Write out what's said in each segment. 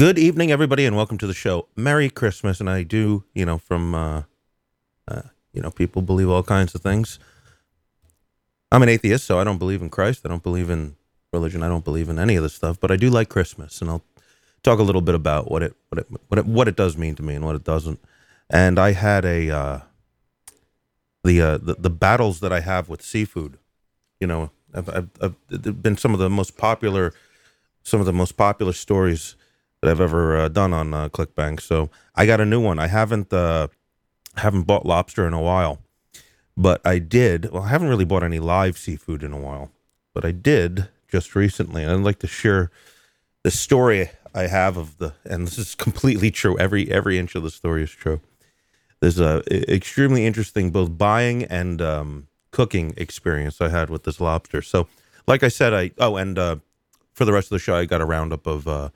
Good evening, everybody, and welcome to the show. Merry Christmas, and I do, you know, from, uh, uh, you know, people believe all kinds of things. I'm an atheist, so I don't believe in Christ. I don't believe in religion. I don't believe in any of this stuff, but I do like Christmas, and I'll talk a little bit about what it what it what it, what it does mean to me and what it doesn't. And I had a uh, the, uh, the the battles that I have with seafood. You know, I've, I've, I've been some of the most popular some of the most popular stories that I've ever uh, done on uh, ClickBank. So I got a new one. I haven't uh, haven't bought lobster in a while, but I did. Well, I haven't really bought any live seafood in a while, but I did just recently. And I'd like to share the story I have of the. And this is completely true. Every every inch of the story is true. There's a extremely interesting both buying and um, cooking experience I had with this lobster. So, like I said, I oh and uh, for the rest of the show, I got a roundup of uh,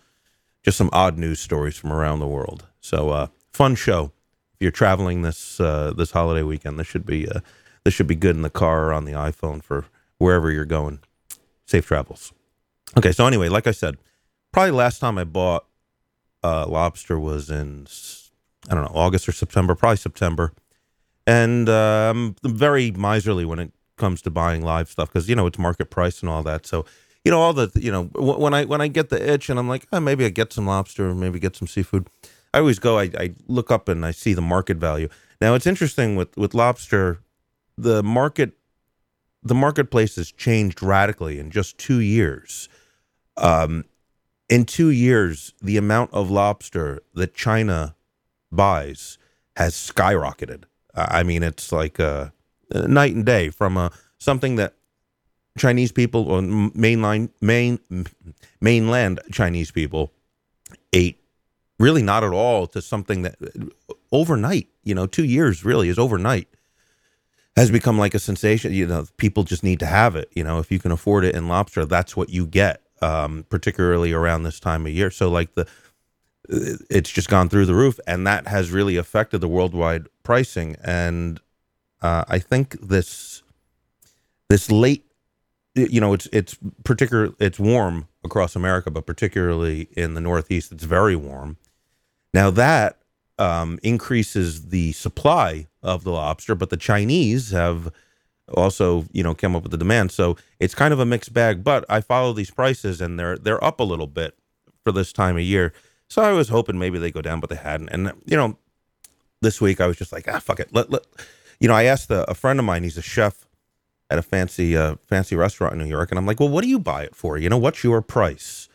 just some odd news stories from around the world. So uh, fun show. If you're traveling this uh, this holiday weekend, this should be uh, this should be good in the car or on the iPhone for wherever you're going. Safe travels. Okay, so anyway, like I said, probably last time I bought uh, lobster was in I don't know August or September, probably September, and I'm very miserly when it comes to buying live stuff because you know it's market price and all that. So you know all the you know when I when I get the itch and I'm like oh, maybe I get some lobster or maybe get some seafood. I always go I, I look up and I see the market value. Now it's interesting with with lobster, the market the marketplace has changed radically in just two years. Um, in two years, the amount of lobster that China buys has skyrocketed. I mean, it's like uh, night and day from a something that Chinese people or mainline main mainland Chinese people ate really not at all to something that overnight, you know, two years really is overnight has become like a sensation. You know, people just need to have it. You know, if you can afford it in lobster, that's what you get. Um, particularly around this time of year. So like the it's just gone through the roof, and that has really affected the worldwide pricing. And uh, I think this this late you know it's it's particular it's warm across America, but particularly in the Northeast, it's very warm. Now that um, increases the supply of the lobster, but the Chinese have also you know come up with the demand, so it's kind of a mixed bag. But I follow these prices, and they're they're up a little bit for this time of year. So I was hoping maybe they go down, but they hadn't. And you know, this week I was just like, ah, fuck it. Let let you know. I asked a, a friend of mine. He's a chef at a fancy uh, fancy restaurant in New York, and I'm like, well, what do you buy it for? You know, what's your price?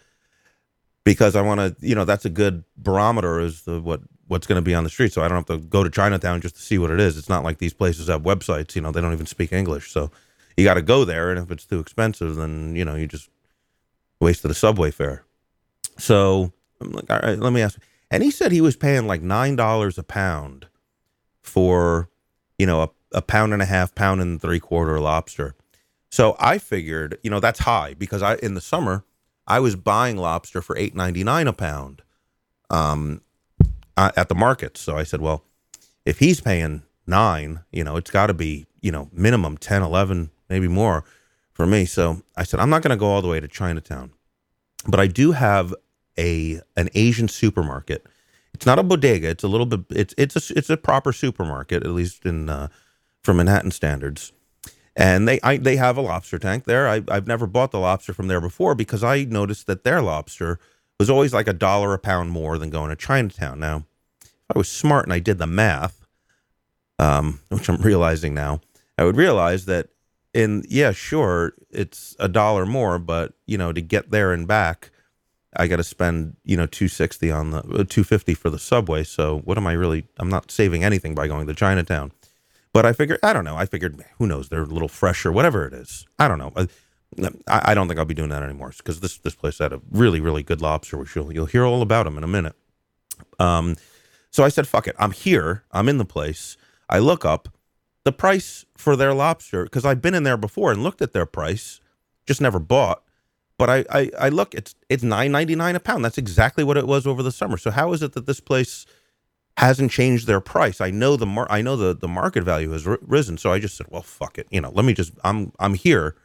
Because I want to, you know, that's a good barometer as to what what's going to be on the street. So I don't have to go to Chinatown just to see what it is. It's not like these places have websites. You know, they don't even speak English, so you got to go there. And if it's too expensive, then you know you just wasted a subway fare. So I'm like, all right, let me ask. And he said he was paying like nine dollars a pound for, you know, a a pound and a half, pound and three quarter lobster. So I figured, you know, that's high because I in the summer I was buying lobster for eight ninety nine a pound, um, at the market. So I said, well, if he's paying nine, you know, it's got to be you know minimum 10, 11, maybe more for me. So I said, I'm not going to go all the way to Chinatown, but I do have a an Asian supermarket. It's not a bodega. It's a little bit. It's it's a it's a proper supermarket, at least in uh, from Manhattan standards. And they I, they have a lobster tank there. I, I've never bought the lobster from there before because I noticed that their lobster was always like a dollar a pound more than going to Chinatown. Now, if I was smart and I did the math, um, which I'm realizing now, I would realize that in yeah, sure, it's a dollar more, but you know, to get there and back, I got to spend you know 260 on the uh, 250 for the subway. So what am I really? I'm not saving anything by going to Chinatown. But I figured, I don't know. I figured, who knows? They're a little fresher, whatever it is. I don't know. I, I don't think I'll be doing that anymore because this this place had a really really good lobster, which you'll you'll hear all about them in a minute. Um, so I said, fuck it. I'm here. I'm in the place. I look up the price for their lobster because I've been in there before and looked at their price, just never bought. But I, I, I look, it's it's nine ninety nine a pound. That's exactly what it was over the summer. So how is it that this place hasn't changed their price. I know the mar- I know the the market value has r- risen, so I just said, well, fuck it. You know, let me just I'm I'm here.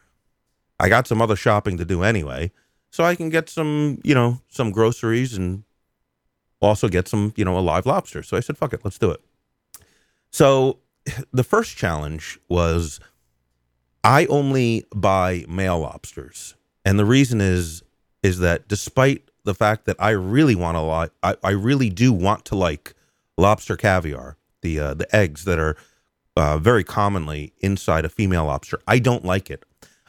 I got some other shopping to do anyway, so I can get some you know some groceries and also get some, you know, a live lobster. So I said, fuck it, let's do it. So the first challenge was I only buy male lobsters. And the reason is is that despite the fact that I really want to like I, I really do want to like lobster caviar, the uh, the eggs that are uh, very commonly inside a female lobster. I don't like it.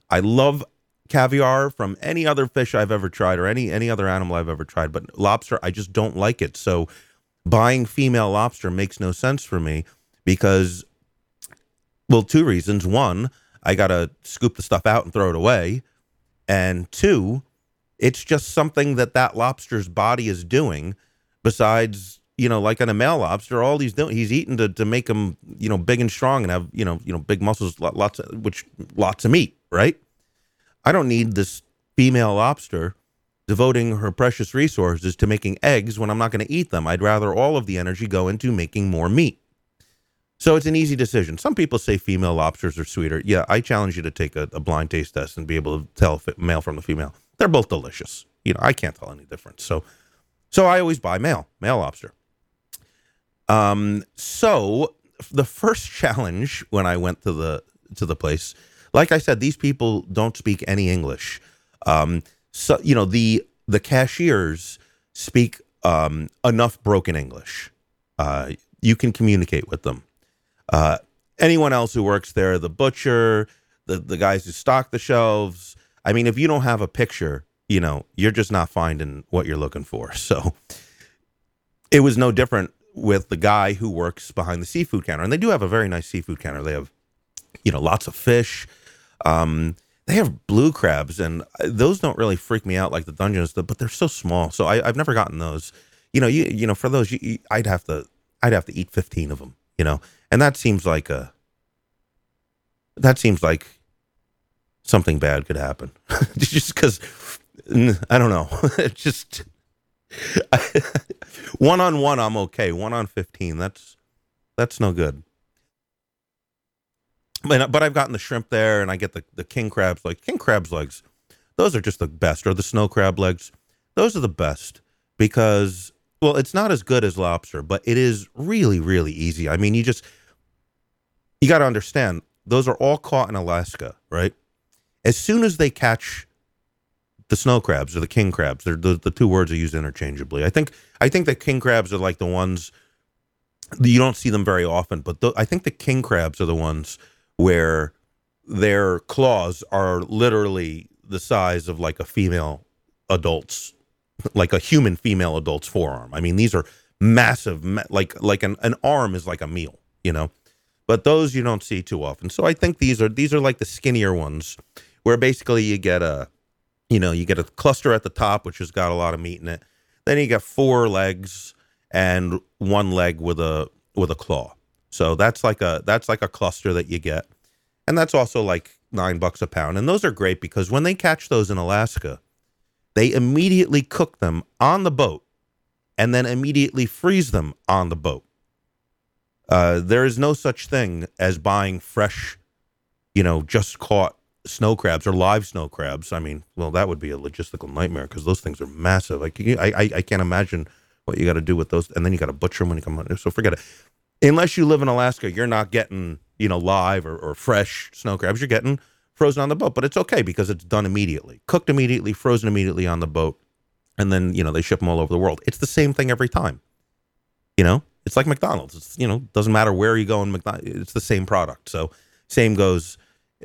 I love caviar from any other fish I've ever tried or any any other animal I've ever tried, but lobster I just don't like it. So buying female lobster makes no sense for me because well, two reasons. One, I got to scoop the stuff out and throw it away. And two, it's just something that that lobster's body is doing besides you know, like on a male lobster, all he's doing, he's eating to, to make him, you know, big and strong and have, you know, you know, big muscles, lots of, which lots of meat, right? I don't need this female lobster devoting her precious resources to making eggs when I'm not going to eat them. I'd rather all of the energy go into making more meat. So it's an easy decision. Some people say female lobsters are sweeter. Yeah, I challenge you to take a, a blind taste test and be able to tell male from the female. They're both delicious. You know, I can't tell any difference. So, so I always buy male, male lobster. Um, so the first challenge when I went to the to the place, like I said, these people don't speak any English. Um, so you know the the cashiers speak um, enough broken English. Uh, you can communicate with them. Uh, anyone else who works there, the butcher, the the guys who stock the shelves. I mean, if you don't have a picture, you know, you're just not finding what you're looking for. So it was no different with the guy who works behind the seafood counter. And they do have a very nice seafood counter. They have, you know, lots of fish. Um, they have blue crabs, and uh, those don't really freak me out like the Dungeness, but they're so small. So I, have never gotten those. You know, you you know, for those, you, I'd have to I'd have to eat fifteen of them. You know, and that seems like a that seems like something bad could happen, just because I don't know. just one on one, I'm okay. One on fifteen, that's that's no good. But but I've gotten the shrimp there, and I get the the king crabs like king crabs legs. Those are just the best, or the snow crab legs. Those are the best because well, it's not as good as lobster, but it is really really easy. I mean, you just you got to understand those are all caught in Alaska, right? As soon as they catch the snow crabs or the king crabs. They're the, the two words are used interchangeably. I think I think the king crabs are like the ones you don't see them very often, but the, I think the king crabs are the ones where their claws are literally the size of like a female adult's like a human female adult's forearm. I mean, these are massive like like an, an arm is like a meal, you know. But those you don't see too often. So I think these are these are like the skinnier ones where basically you get a you know, you get a cluster at the top, which has got a lot of meat in it. Then you get four legs and one leg with a with a claw. So that's like a that's like a cluster that you get, and that's also like nine bucks a pound. And those are great because when they catch those in Alaska, they immediately cook them on the boat, and then immediately freeze them on the boat. Uh, there is no such thing as buying fresh, you know, just caught snow crabs or live snow crabs. I mean, well, that would be a logistical nightmare because those things are massive. I, I, I can't imagine what you got to do with those, and then you got to butcher them when you come on. So forget it. Unless you live in Alaska, you're not getting you know live or, or fresh snow crabs. You're getting frozen on the boat, but it's okay because it's done immediately, cooked immediately, frozen immediately on the boat, and then you know they ship them all over the world. It's the same thing every time. You know, it's like McDonald's. It's you know doesn't matter where you go in McDonald's, it's the same product. So same goes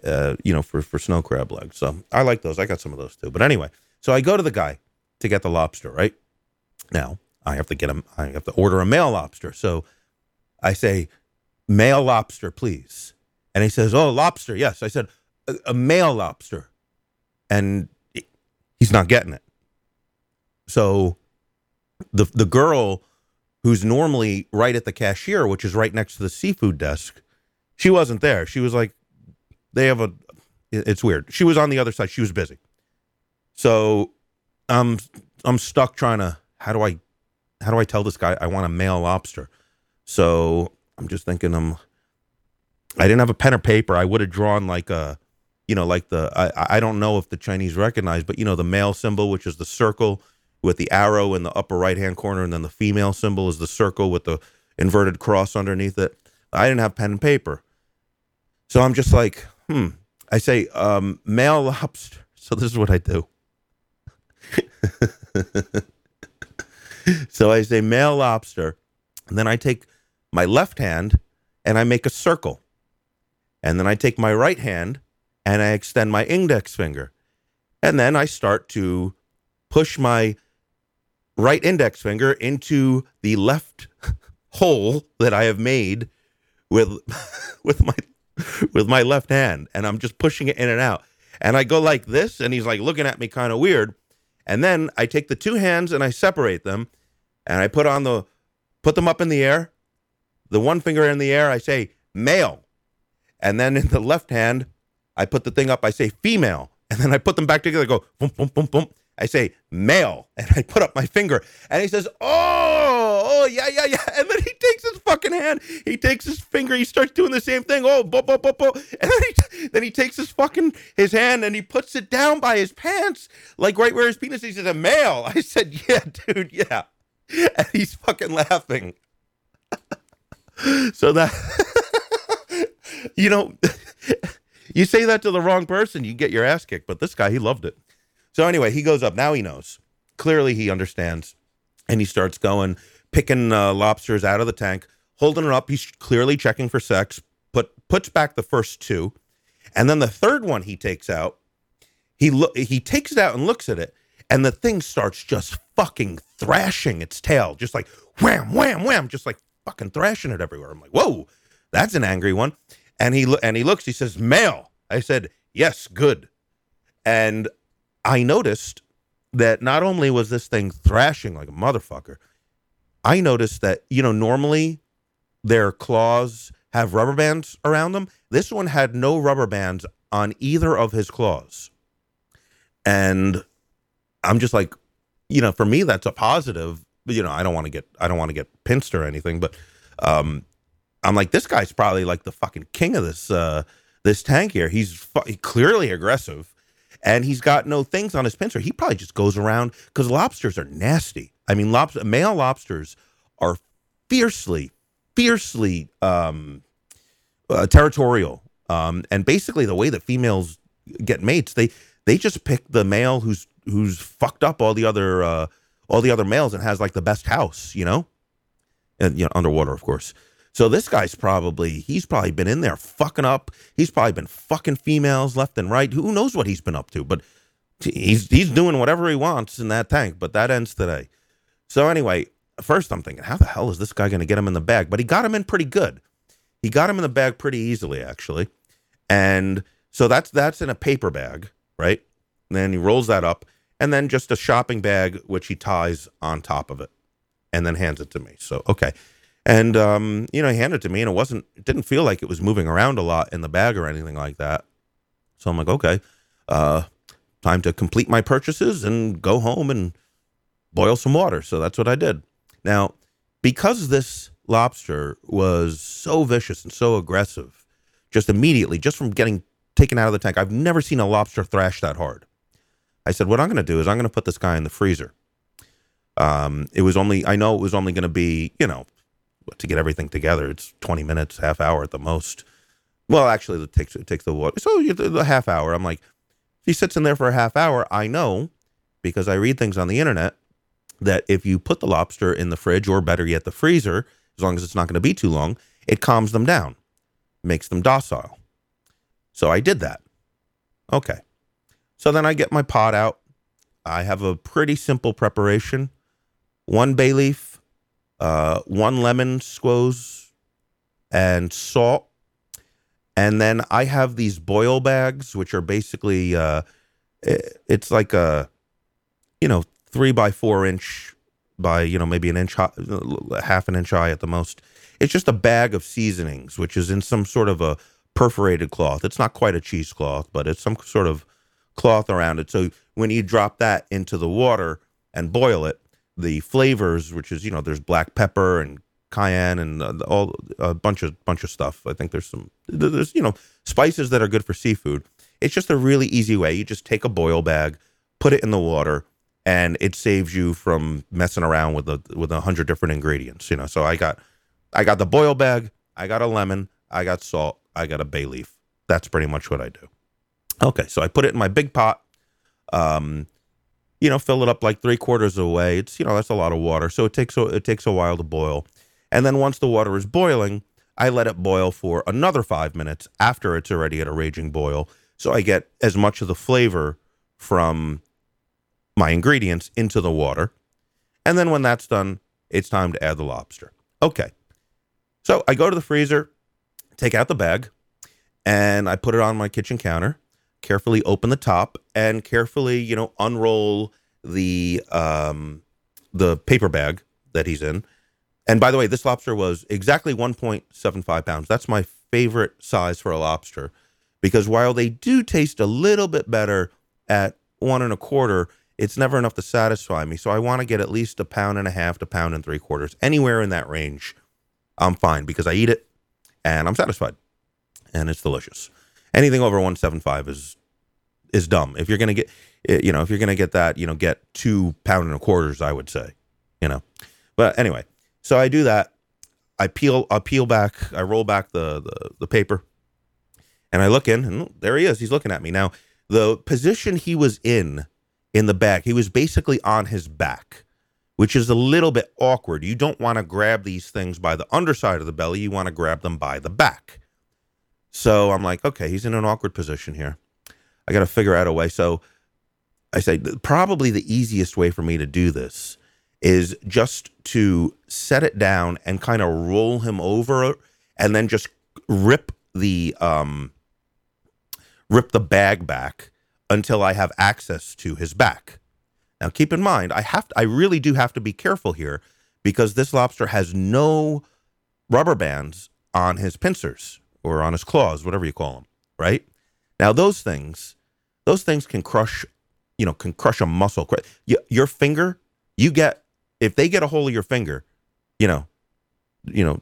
uh, you know, for, for snow crab legs. So I like those. I got some of those too. But anyway, so I go to the guy to get the lobster, right? Now I have to get him, I have to order a male lobster. So I say, male lobster, please. And he says, oh, lobster. Yes. I said, a, a male lobster. And he's not getting it. So the, the girl who's normally right at the cashier, which is right next to the seafood desk, she wasn't there. She was like, they have a. It's weird. She was on the other side. She was busy. So, I'm I'm stuck trying to. How do I, how do I tell this guy I want a male lobster? So I'm just thinking. I'm. Um, I didn't have a pen or paper. I would have drawn like a, you know, like the I I don't know if the Chinese recognize, but you know the male symbol, which is the circle with the arrow in the upper right hand corner, and then the female symbol is the circle with the inverted cross underneath it. I didn't have pen and paper. So I'm just like, hmm. I say, um, male lobster. So this is what I do. so I say male lobster, and then I take my left hand and I make a circle. And then I take my right hand and I extend my index finger. And then I start to push my right index finger into the left hole that I have made with with my with my left hand and I'm just pushing it in and out. And I go like this and he's like looking at me kind of weird. And then I take the two hands and I separate them and I put on the put them up in the air. The one finger in the air, I say male. And then in the left hand, I put the thing up, I say female. And then I put them back together, go boom, boom, boom, boom. I say male. And I put up my finger. And he says, Oh, oh, yeah, yeah, yeah. And then he takes his fucking hand. He takes his finger. He starts doing the same thing. Oh, bo, bo, bo, bo. And then he, then he takes his fucking his hand and he puts it down by his pants, like right where his penis. Is. He says, A male. I said, Yeah, dude, yeah. And he's fucking laughing. so that you know, you say that to the wrong person, you get your ass kicked. But this guy, he loved it. So anyway, he goes up. Now he knows. Clearly, he understands, and he starts going, picking uh, lobsters out of the tank, holding it up. He's clearly checking for sex. Put puts back the first two, and then the third one he takes out. He look he takes it out and looks at it, and the thing starts just fucking thrashing its tail, just like wham, wham, wham, just like fucking thrashing it everywhere. I'm like, whoa, that's an angry one. And he and he looks. He says, "Male." I said, "Yes, good." And I noticed that not only was this thing thrashing like a motherfucker, I noticed that you know normally their claws have rubber bands around them. This one had no rubber bands on either of his claws, and I'm just like, you know, for me that's a positive. You know, I don't want to get I don't want to get pinched or anything, but um, I'm like, this guy's probably like the fucking king of this uh, this tank here. He's fu- clearly aggressive, and he's got no things on his pincer. He probably just goes around because lobsters are nasty. I mean, lobster male lobsters are fiercely, fiercely um, uh, territorial, um, and basically the way that females get mates, they they just pick the male who's who's fucked up all the other uh, all the other males and has like the best house, you know, and you know underwater, of course. So this guy's probably he's probably been in there fucking up. He's probably been fucking females left and right. Who knows what he's been up to? But he's he's doing whatever he wants in that tank. But that ends today. So anyway, first I'm thinking, how the hell is this guy going to get him in the bag? But he got him in pretty good. He got him in the bag pretty easily, actually. And so that's that's in a paper bag, right? And then he rolls that up, and then just a shopping bag which he ties on top of it, and then hands it to me. So okay. And um, you know, he handed it to me, and it wasn't. It didn't feel like it was moving around a lot in the bag or anything like that. So I'm like, okay, uh, time to complete my purchases and go home and boil some water. So that's what I did. Now, because this lobster was so vicious and so aggressive, just immediately, just from getting taken out of the tank, I've never seen a lobster thrash that hard. I said, what I'm going to do is I'm going to put this guy in the freezer. Um, it was only, I know it was only going to be, you know, to get everything together. It's 20 minutes, half hour at the most. Well, actually, it takes it takes the. So the half hour. I'm like, he sits in there for a half hour, I know because I read things on the internet that if you put the lobster in the fridge or better yet the freezer, as long as it's not going to be too long, it calms them down, makes them docile. So I did that. Okay. So then I get my pot out. I have a pretty simple preparation. One bay leaf, uh, one lemon squoze and salt. And then I have these boil bags, which are basically, uh, it's like a, you know, three by four inch by, you know, maybe an inch, high, half an inch high at the most. It's just a bag of seasonings, which is in some sort of a perforated cloth. It's not quite a cheesecloth, but it's some sort of cloth around it. So when you drop that into the water and boil it, the flavors, which is you know there's black pepper and cayenne and uh, all a bunch of bunch of stuff. I think there's some there's you know spices that are good for seafood. It's just a really easy way. You just take a boil bag, put it in the water, and it saves you from messing around with a with a hundred different ingredients. You know, so I got I got the boil bag, I got a lemon, I got salt, I got a bay leaf. That's pretty much what I do. Okay, so I put it in my big pot. Um, you know, fill it up like three quarters of the way. It's you know that's a lot of water, so it takes a, it takes a while to boil. And then once the water is boiling, I let it boil for another five minutes after it's already at a raging boil, so I get as much of the flavor from my ingredients into the water. And then when that's done, it's time to add the lobster. Okay. So I go to the freezer, take out the bag, and I put it on my kitchen counter, carefully open the top, and carefully, you know, unroll the um, the paper bag that he's in. And by the way, this lobster was exactly 1.75 pounds. That's my favorite size for a lobster because while they do taste a little bit better at one and a quarter, it's never enough to satisfy me. So I want to get at least a pound and a half to pound and three quarters, anywhere in that range. I'm fine because I eat it and I'm satisfied and it's delicious. Anything over 175 is is dumb. If you're gonna get, eh, you know, if you're gonna get that, you know, get two pound and a quarters, I would say, you know. But anyway, so I do that. I peel, I peel back, I roll back the the, the paper, and I look in, and there he is. He's looking at me now. The position he was in in the back, he was basically on his back, which is a little bit awkward. You don't want to grab these things by the underside of the belly. You want to grab them by the back. So I'm like, okay, he's in an awkward position here. I got to figure out a way. So I say, probably the easiest way for me to do this is just to set it down and kind of roll him over and then just rip the um rip the bag back until I have access to his back. Now keep in mind, I have to, I really do have to be careful here because this lobster has no rubber bands on his pincers or on his claws, whatever you call them, right? Now those things, those things can crush, you know, can crush a muscle. Your finger, you get if they get a hold of your finger, you know, you know,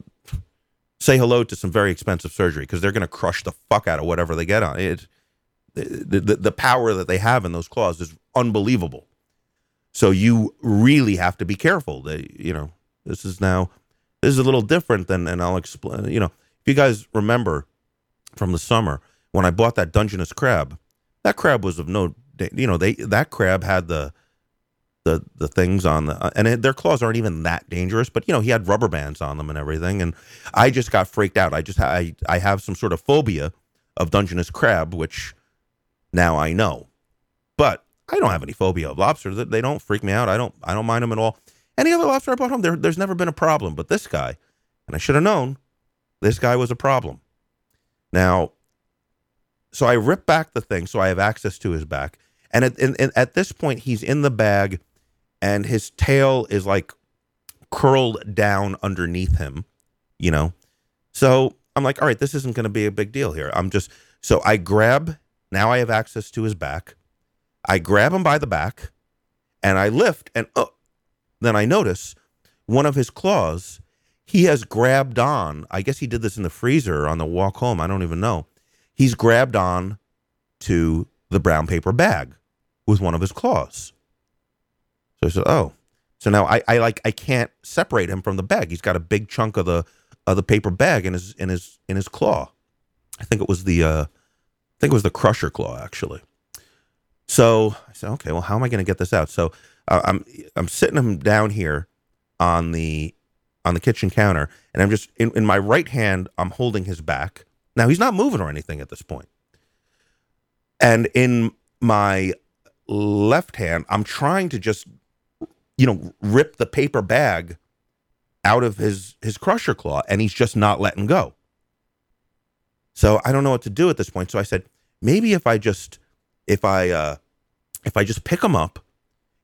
say hello to some very expensive surgery because they're going to crush the fuck out of whatever they get on it. The, the, the power that they have in those claws is unbelievable. So you really have to be careful. They, you know, this is now this is a little different than, and I'll explain. You know, if you guys remember from the summer when I bought that Dungeness crab, that crab was of no, you know, they that crab had the the the things on the and it, their claws aren't even that dangerous, but you know he had rubber bands on them and everything, and I just got freaked out. I just I I have some sort of phobia of Dungeness crab, which now I know, but I don't have any phobia of lobsters. They don't freak me out. I don't I don't mind them at all. Any other lobster I brought home, there, there's never been a problem, but this guy, and I should have known, this guy was a problem. Now, so I rip back the thing so I have access to his back. And at, and, and at this point, he's in the bag and his tail is like curled down underneath him, you know? So I'm like, all right, this isn't going to be a big deal here. I'm just, so I grab, now I have access to his back. I grab him by the back and I lift and oh, then I notice one of his claws, he has grabbed on. I guess he did this in the freezer on the walk home. I don't even know. He's grabbed on to the brown paper bag with one of his claws. So I said, "Oh." So now I, I like I can't separate him from the bag. He's got a big chunk of the of the paper bag in his in his in his claw. I think it was the uh, I think it was the crusher claw actually. So I said, okay, well, how am I going to get this out? So uh, I'm I'm sitting him down here on the on the kitchen counter, and I'm just in, in my right hand, I'm holding his back. Now he's not moving or anything at this point. And in my left hand, I'm trying to just you know, rip the paper bag out of his his crusher claw and he's just not letting go. So I don't know what to do at this point. So I said, maybe if I just if I uh if I just pick him up,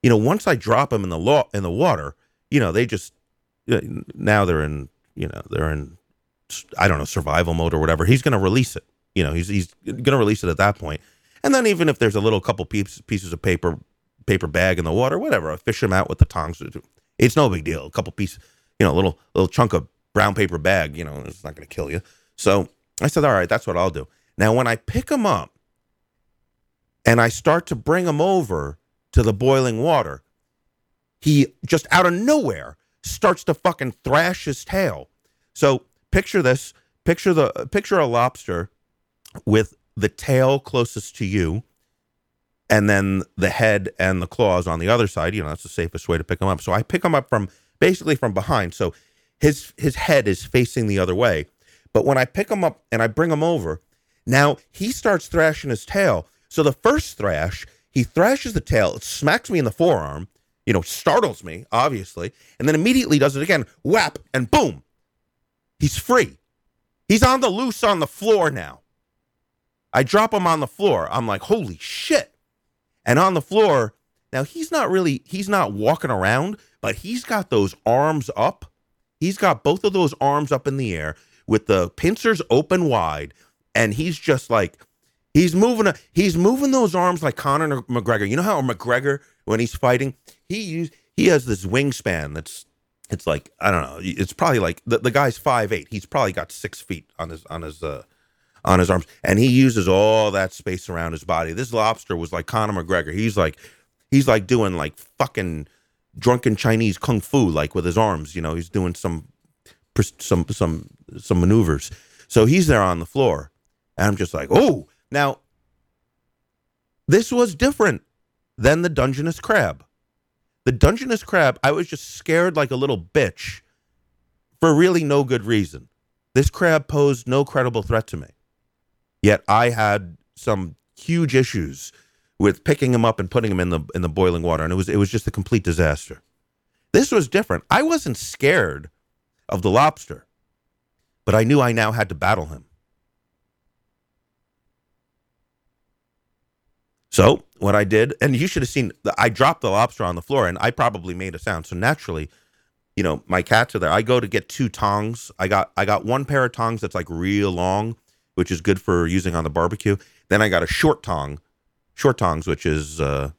you know, once I drop him in the law in the water, you know, they just now they're in, you know, they're in I don't know, survival mode or whatever. He's going to release it. You know, he's he's going to release it at that point. And then even if there's a little couple pieces of paper paper bag in the water, whatever. I fish them out with the tongs. It's no big deal. A couple pieces, you know, a little little chunk of brown paper bag, you know, it's not going to kill you. So I said, all right, that's what I'll do. Now, when I pick them up and I start to bring them over to the boiling water, he just out of nowhere starts to fucking thrash his tail. So picture this: picture the picture a lobster with the tail closest to you, and then the head and the claws on the other side. You know, that's the safest way to pick him up. So I pick him up from basically from behind. So his his head is facing the other way. But when I pick him up and I bring him over, now he starts thrashing his tail. So the first thrash, he thrashes the tail, it smacks me in the forearm, you know, startles me, obviously, and then immediately does it again, whap, and boom. He's free. He's on the loose on the floor now. I drop him on the floor. I'm like, holy shit. And on the floor, now he's not really, he's not walking around, but he's got those arms up. He's got both of those arms up in the air with the pincers open wide. And he's just like, he's moving, a, he's moving those arms like Conor McGregor. You know how McGregor, when he's fighting, he use, he has this wingspan that's it's like I don't know. It's probably like the, the guy's five eight. He's probably got six feet on his on his uh, on his arms, and he uses all that space around his body. This lobster was like Conor McGregor. He's like he's like doing like fucking drunken Chinese kung fu, like with his arms. You know, he's doing some some some some maneuvers. So he's there on the floor, and I'm just like, oh, now this was different than the Dungeness crab. The Dungeness crab, I was just scared like a little bitch for really no good reason. This crab posed no credible threat to me. Yet I had some huge issues with picking him up and putting him in the in the boiling water, and it was it was just a complete disaster. This was different. I wasn't scared of the lobster, but I knew I now had to battle him. So what I did, and you should have seen, I dropped the lobster on the floor, and I probably made a sound. So naturally, you know, my cats are there. I go to get two tongs. I got I got one pair of tongs that's like real long, which is good for using on the barbecue. Then I got a short tong, short tongs, which is uh,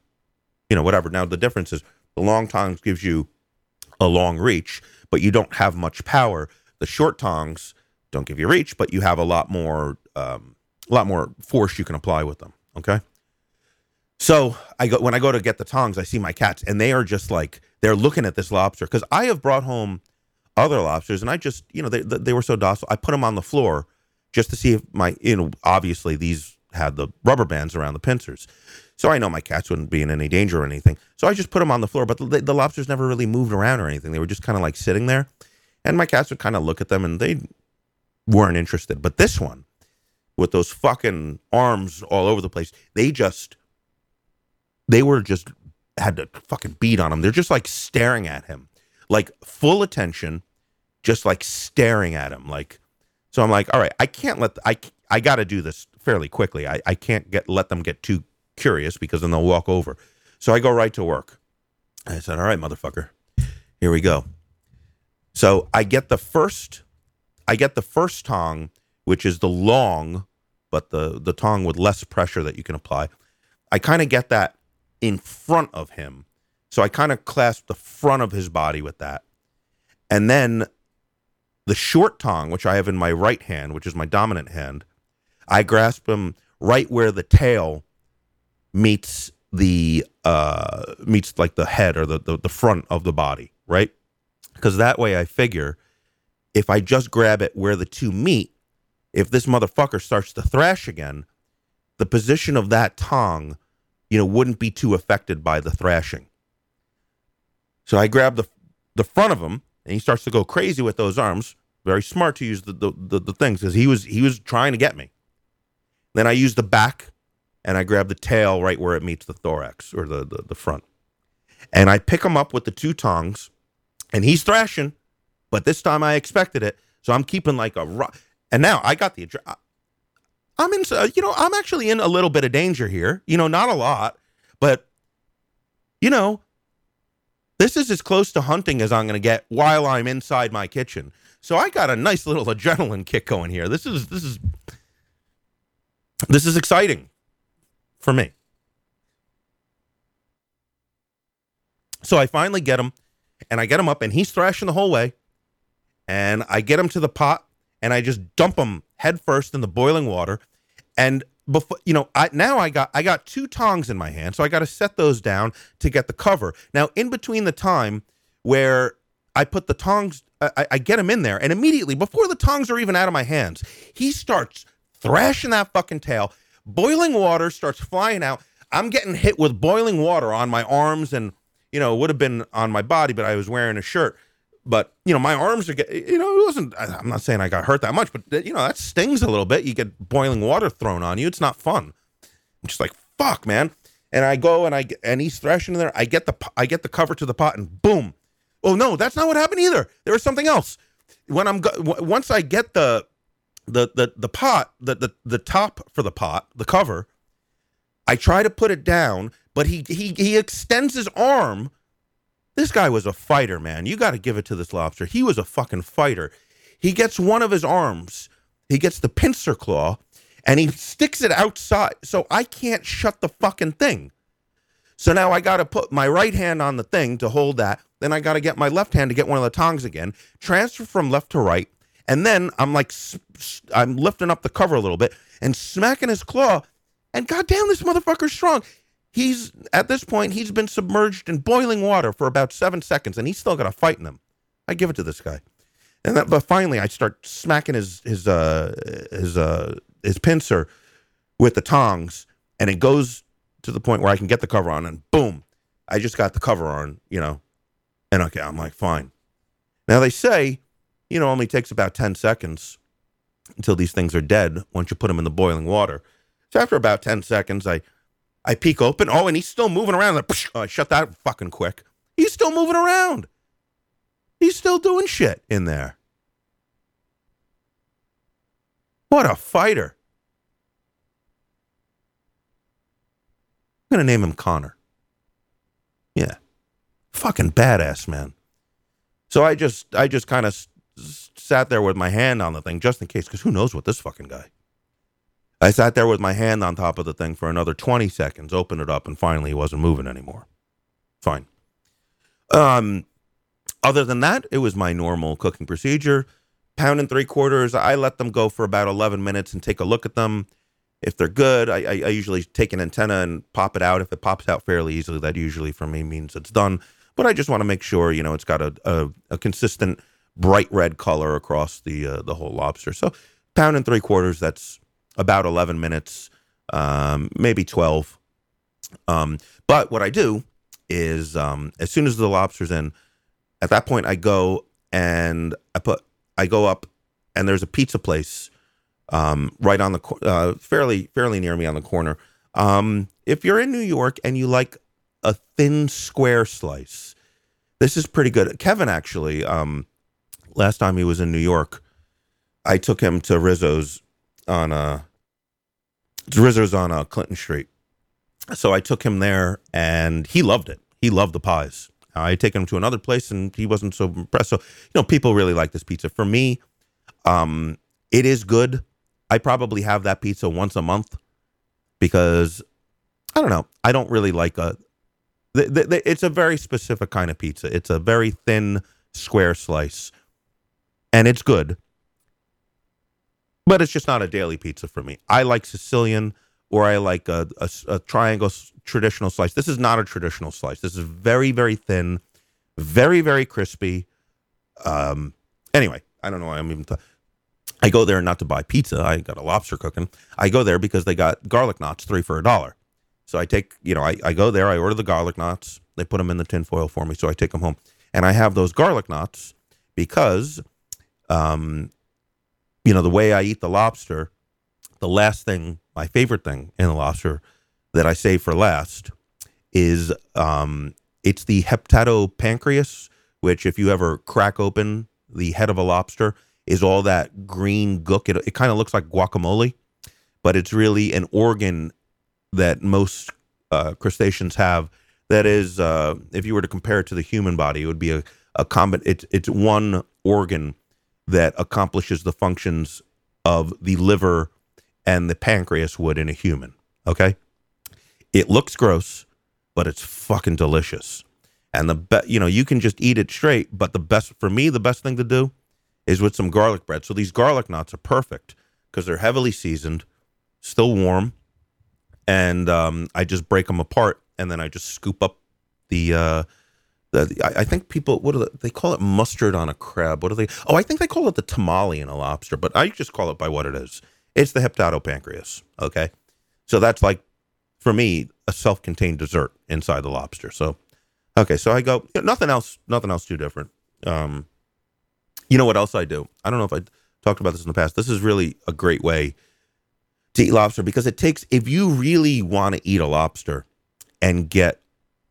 you know, whatever. Now the difference is the long tongs gives you a long reach, but you don't have much power. The short tongs don't give you reach, but you have a lot more um, a lot more force you can apply with them. Okay. So I go when I go to get the tongs, I see my cats, and they are just like they're looking at this lobster because I have brought home other lobsters, and I just you know they they were so docile. I put them on the floor just to see if my you know obviously these had the rubber bands around the pincers, so I know my cats wouldn't be in any danger or anything. So I just put them on the floor, but the, the lobsters never really moved around or anything. They were just kind of like sitting there, and my cats would kind of look at them, and they weren't interested. But this one, with those fucking arms all over the place, they just they were just had to fucking beat on him. They're just like staring at him, like full attention, just like staring at him. Like, so I'm like, all right, I can't let, I, I got to do this fairly quickly. I, I can't get, let them get too curious because then they'll walk over. So I go right to work. I said, all right, motherfucker, here we go. So I get the first, I get the first tong, which is the long, but the, the tong with less pressure that you can apply. I kind of get that in front of him. So I kind of clasp the front of his body with that. And then the short tong, which I have in my right hand, which is my dominant hand, I grasp him right where the tail meets the uh meets like the head or the the, the front of the body, right? Because that way I figure if I just grab it where the two meet, if this motherfucker starts to thrash again, the position of that tong you know, wouldn't be too affected by the thrashing. So I grab the the front of him, and he starts to go crazy with those arms. Very smart to use the the, the, the things because he was he was trying to get me. Then I use the back, and I grab the tail right where it meets the thorax or the the, the front, and I pick him up with the two tongs, and he's thrashing, but this time I expected it, so I'm keeping like a. rock. And now I got the I'm in, uh, you know, I'm actually in a little bit of danger here. You know, not a lot, but, you know, this is as close to hunting as I'm going to get while I'm inside my kitchen. So I got a nice little adrenaline kick going here. This is, this is, this is exciting for me. So I finally get him and I get him up and he's thrashing the whole way. And I get him to the pot and I just dump them head first in the boiling water. And before you know I now I got I got two tongs in my hand, so I got to set those down to get the cover. Now in between the time where I put the tongs, I, I get them in there, and immediately before the tongs are even out of my hands, he starts thrashing that fucking tail. Boiling water starts flying out. I'm getting hit with boiling water on my arms, and you know would have been on my body, but I was wearing a shirt but you know my arms are getting you know it wasn't i'm not saying i got hurt that much but you know that stings a little bit. You get boiling water thrown on you. It's not fun. I'm just like fuck man. And i go and i and he's thrashing in there. I get the i get the cover to the pot and boom. Oh no that's not what happened either. There was something else. When i'm go- once i get the the the the pot the, the the top for the pot the cover i try to put it down but he he he extends his arm this guy was a fighter, man. You got to give it to this lobster. He was a fucking fighter. He gets one of his arms, he gets the pincer claw, and he sticks it outside. So I can't shut the fucking thing. So now I got to put my right hand on the thing to hold that. Then I got to get my left hand to get one of the tongs again, transfer from left to right. And then I'm like, I'm lifting up the cover a little bit and smacking his claw. And goddamn, this motherfucker's strong. He's at this point, he's been submerged in boiling water for about seven seconds, and he's still got a fight in him. I give it to this guy, and that, but finally, I start smacking his his uh his uh his pincer with the tongs, and it goes to the point where I can get the cover on, and boom, I just got the cover on, you know, and okay, I'm like fine. Now they say, you know, only takes about ten seconds until these things are dead once you put them in the boiling water. So after about ten seconds, I I peek open. Oh, and he's still moving around. Like, oh, I shut that fucking quick. He's still moving around. He's still doing shit in there. What a fighter. I'm going to name him Conor. Yeah. Fucking badass, man. So I just I just kind of s- sat there with my hand on the thing just in case cuz who knows what this fucking guy. I sat there with my hand on top of the thing for another 20 seconds, opened it up, and finally it wasn't moving anymore. Fine. Um, other than that, it was my normal cooking procedure. Pound and three quarters, I let them go for about 11 minutes and take a look at them. If they're good, I, I, usually take an antenna and pop it out. If it pops out fairly easily, that usually for me means it's done. But I just want to make sure, you know, it's got a, a, a consistent bright red color across the uh, the whole lobster. So pound and three quarters, that's about 11 minutes, um, maybe 12. Um, but what I do is um, as soon as the lobster's in, at that point I go and I put I go up and there's a pizza place um, right on the uh, fairly fairly near me on the corner. Um, if you're in New York and you like a thin square slice, this is pretty good. Kevin actually, um, last time he was in New York, I took him to Rizzo's on uh Rizzo's on uh, Clinton Street. So I took him there and he loved it. He loved the pies. I take him to another place and he wasn't so impressed. So, you know, people really like this pizza. For me, um, it is good. I probably have that pizza once a month because I don't know. I don't really like a. The, the, the, it's a very specific kind of pizza. It's a very thin square slice, and it's good but it's just not a daily pizza for me. I like Sicilian or I like a, a, a, triangle traditional slice. This is not a traditional slice. This is very, very thin, very, very crispy. Um, anyway, I don't know why I'm even. I go there not to buy pizza. I got a lobster cooking. I go there because they got garlic knots, three for a dollar. So I take, you know, I, I go there, I order the garlic knots. They put them in the tinfoil for me. So I take them home. And I have those garlic knots because um, you know, the way I eat the lobster, the last thing, my favorite thing in the lobster that I save for last is um, it's the hepatopancreas, which if you ever crack open the head of a lobster, is all that green gook. It, it kind of looks like guacamole, but it's really an organ that most uh, crustaceans have. That is, uh, if you were to compare it to the human body, it would be a, a combat. It's it's one organ that accomplishes the functions of the liver and the pancreas would in a human. Okay. It looks gross, but it's fucking delicious. And the be- you know, you can just eat it straight, but the best for me, the best thing to do is with some garlic bread. So these garlic knots are perfect because they're heavily seasoned. still warm, and um, I just break them apart, and then I just scoop up the. Uh, I think people what do they, they call it mustard on a crab? What do they? Oh, I think they call it the tomalley in a lobster, but I just call it by what it is. It's the hepatopancreas. Okay, so that's like for me a self-contained dessert inside the lobster. So okay, so I go nothing else, nothing else too different. Um, you know what else I do? I don't know if I talked about this in the past. This is really a great way to eat lobster because it takes if you really want to eat a lobster and get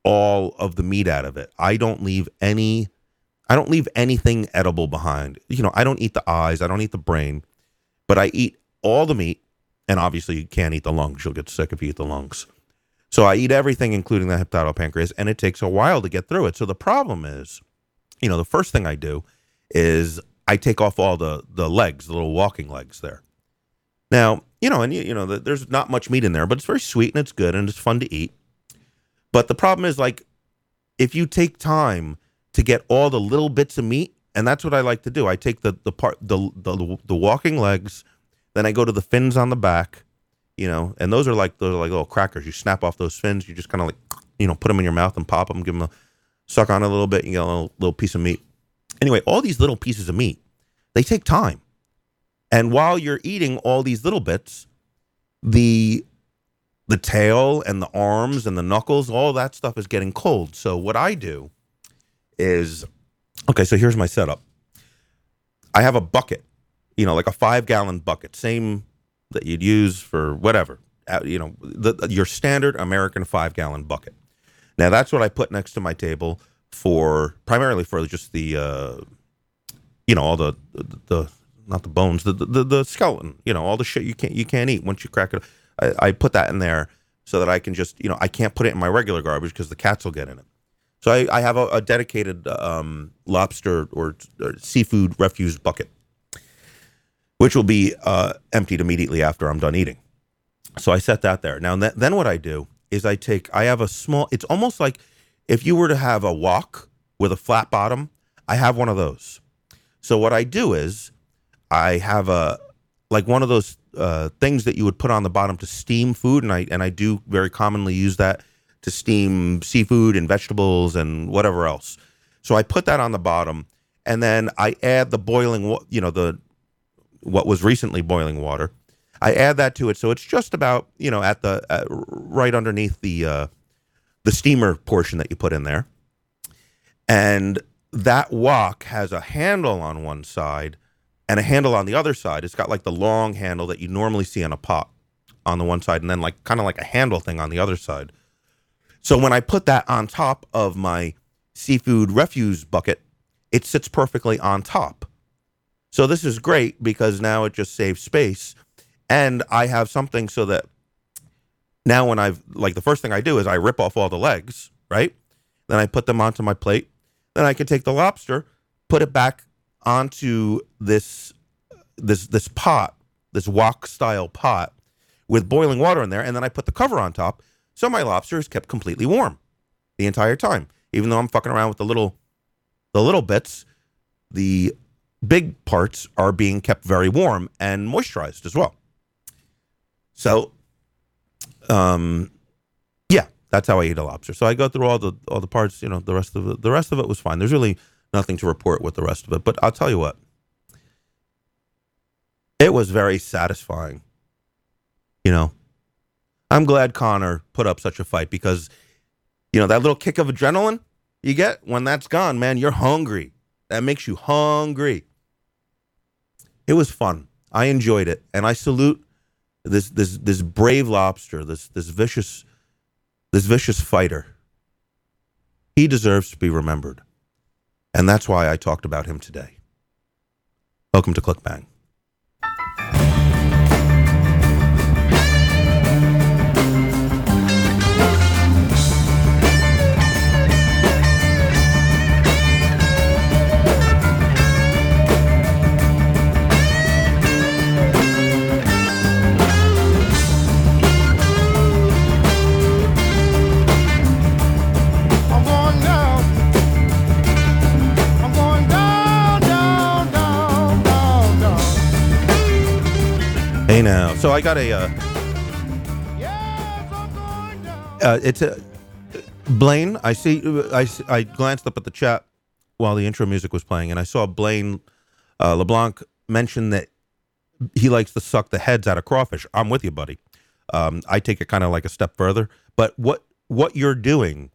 all of the meat out of it. I don't leave any I don't leave anything edible behind. You know, I don't eat the eyes, I don't eat the brain, but I eat all the meat and obviously you can't eat the lungs. You'll get sick if you eat the lungs. So I eat everything including the hepatopancreas and it takes a while to get through it. So the problem is, you know, the first thing I do is I take off all the the legs, the little walking legs there. Now, you know, and you, you know, there's not much meat in there, but it's very sweet and it's good and it's fun to eat. But the problem is like if you take time to get all the little bits of meat, and that's what I like to do. I take the the part the the, the walking legs, then I go to the fins on the back, you know, and those are like those are like little crackers. You snap off those fins, you just kind of like you know put them in your mouth and pop them, give them a suck on a little bit, you get a little, little piece of meat. Anyway, all these little pieces of meat, they take time. And while you're eating all these little bits, the the tail and the arms and the knuckles, all that stuff is getting cold. So what I do is okay, so here's my setup. I have a bucket, you know, like a 5-gallon bucket, same that you'd use for whatever, you know, the, your standard American 5-gallon bucket. Now that's what I put next to my table for primarily for just the uh you know, all the the, the not the bones, the, the the skeleton, you know, all the shit you can't you can't eat once you crack it. I, I put that in there so that I can just, you know, I can't put it in my regular garbage because the cats will get in it. So I, I have a, a dedicated um, lobster or, or, seafood refuse bucket, which will be uh, emptied immediately after I'm done eating. So I set that there. Now, th- then what I do is I take, I have a small, it's almost like if you were to have a wok with a flat bottom, I have one of those. So what I do is I have a, like one of those uh, things that you would put on the bottom to steam food, and I and I do very commonly use that to steam seafood and vegetables and whatever else. So I put that on the bottom, and then I add the boiling, you know, the what was recently boiling water. I add that to it, so it's just about you know at the uh, right underneath the uh, the steamer portion that you put in there, and that wok has a handle on one side and a handle on the other side. It's got like the long handle that you normally see on a pot on the one side, and then like kind of like a handle thing on the other side. So when I put that on top of my seafood refuse bucket, it sits perfectly on top. So this is great because now it just saves space. And I have something so that now when I've like the first thing I do is I rip off all the legs, right? Then I put them onto my plate. Then I can take the lobster, put it back onto this this this pot, this wok style pot with boiling water in there, and then I put the cover on top, so my lobster is kept completely warm the entire time. Even though I'm fucking around with the little the little bits, the big parts are being kept very warm and moisturized as well. So, um, yeah, that's how I eat a lobster. So I go through all the all the parts. You know, the rest of it, the rest of it was fine. There's really nothing to report with the rest of it. But I'll tell you what, it was very satisfying. You know, I'm glad Conor put up such a fight because, you know, that little kick of adrenaline you get when that's gone, man, you're hungry. That makes you hungry. It was fun. I enjoyed it, and I salute this this this brave lobster, this this vicious this vicious fighter. He deserves to be remembered. And that's why I talked about him today. Welcome to ClickBang. Hey now. So I got a uh, Uh, it's a Blaine. I see. I I glanced up at the chat while the intro music was playing, and I saw Blaine uh, LeBlanc mention that he likes to suck the heads out of crawfish. I'm with you, buddy. Um, I take it kind of like a step further. But what what you're doing,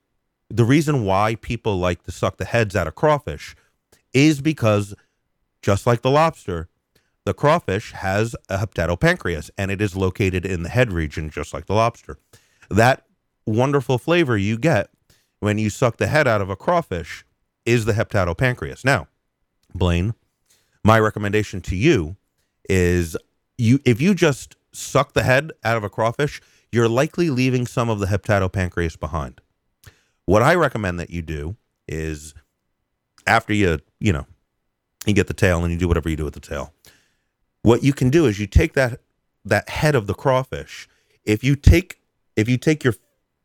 the reason why people like to suck the heads out of crawfish, is because just like the lobster, the crawfish has a hepatopancreas, and it is located in the head region, just like the lobster. That wonderful flavor you get when you suck the head out of a crawfish is the hepatopancreas. Now, Blaine, my recommendation to you is you if you just suck the head out of a crawfish, you're likely leaving some of the hepatopancreas behind. What I recommend that you do is after you, you know, you get the tail and you do whatever you do with the tail. What you can do is you take that that head of the crawfish. If you take if you take your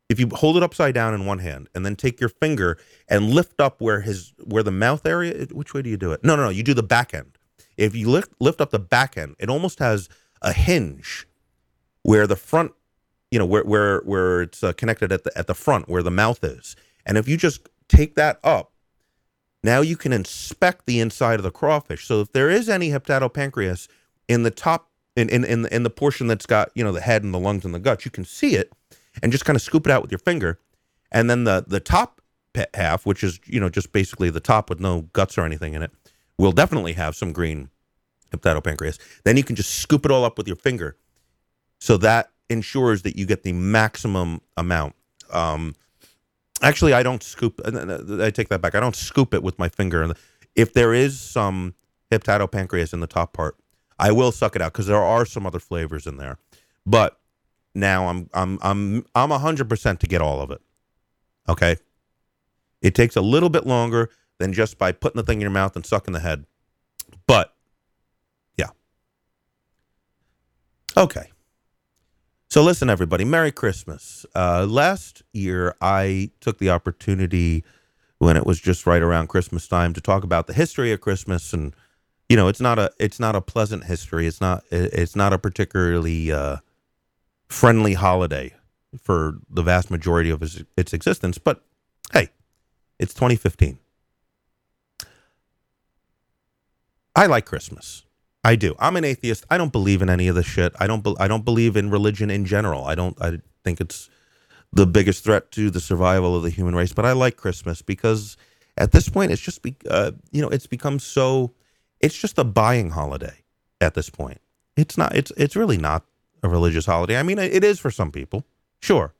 if you hold it upside down in one hand and then take your finger and lift up where his where the mouth area which way do you do it? No no no you do the back end. If you lift lift up the back end it almost has a hinge where the front you know where where where it's uh, connected at the at the front where the mouth is. And if you just take that up now you can inspect the inside of the crawfish. So if there is any hepatopancreas in the top in in in, in the portion that's got you know the head and the lungs and the guts you can see it and just kind of scoop it out with your finger. And then the the top half which is you know just basically the top with no guts or anything in it will definitely have some green hepatopancreas. Then you can just scoop it all up with your finger. So that ensures that you get the maximum amount. Um actually i don't scoop uh, i take that back. I don't scoop it with my finger. If there is some hepatopancreas in the top part i will suck it out because there are some other flavors in there but now I'm I'm I'm I'm hundred percent to get all of it. Okay. It takes a little bit longer than just by putting the thing in your mouth and sucking the head. But yeah. Okay. So listen, everybody, Merry Christmas. Uh, last year I took the opportunity when it was just right around Christmas time to talk about the history of Christmas and you know, it's not a it's not a pleasant history. It's not it's not a particularly uh friendly holiday for the vast majority of its, existence. But hey, it's 2015. I like Christmas. I do. I'm an atheist. I don't believe in any of this shit. I don't. Be, I don't believe in religion in general. I don't. I think it's the biggest threat to the survival of the human race. But I like Christmas because at this point, it's just be, uh, you know, it's become so. It's just a buying holiday at this point. It's not. It's it's really not a religious holiday. I mean, it is for some people, sure,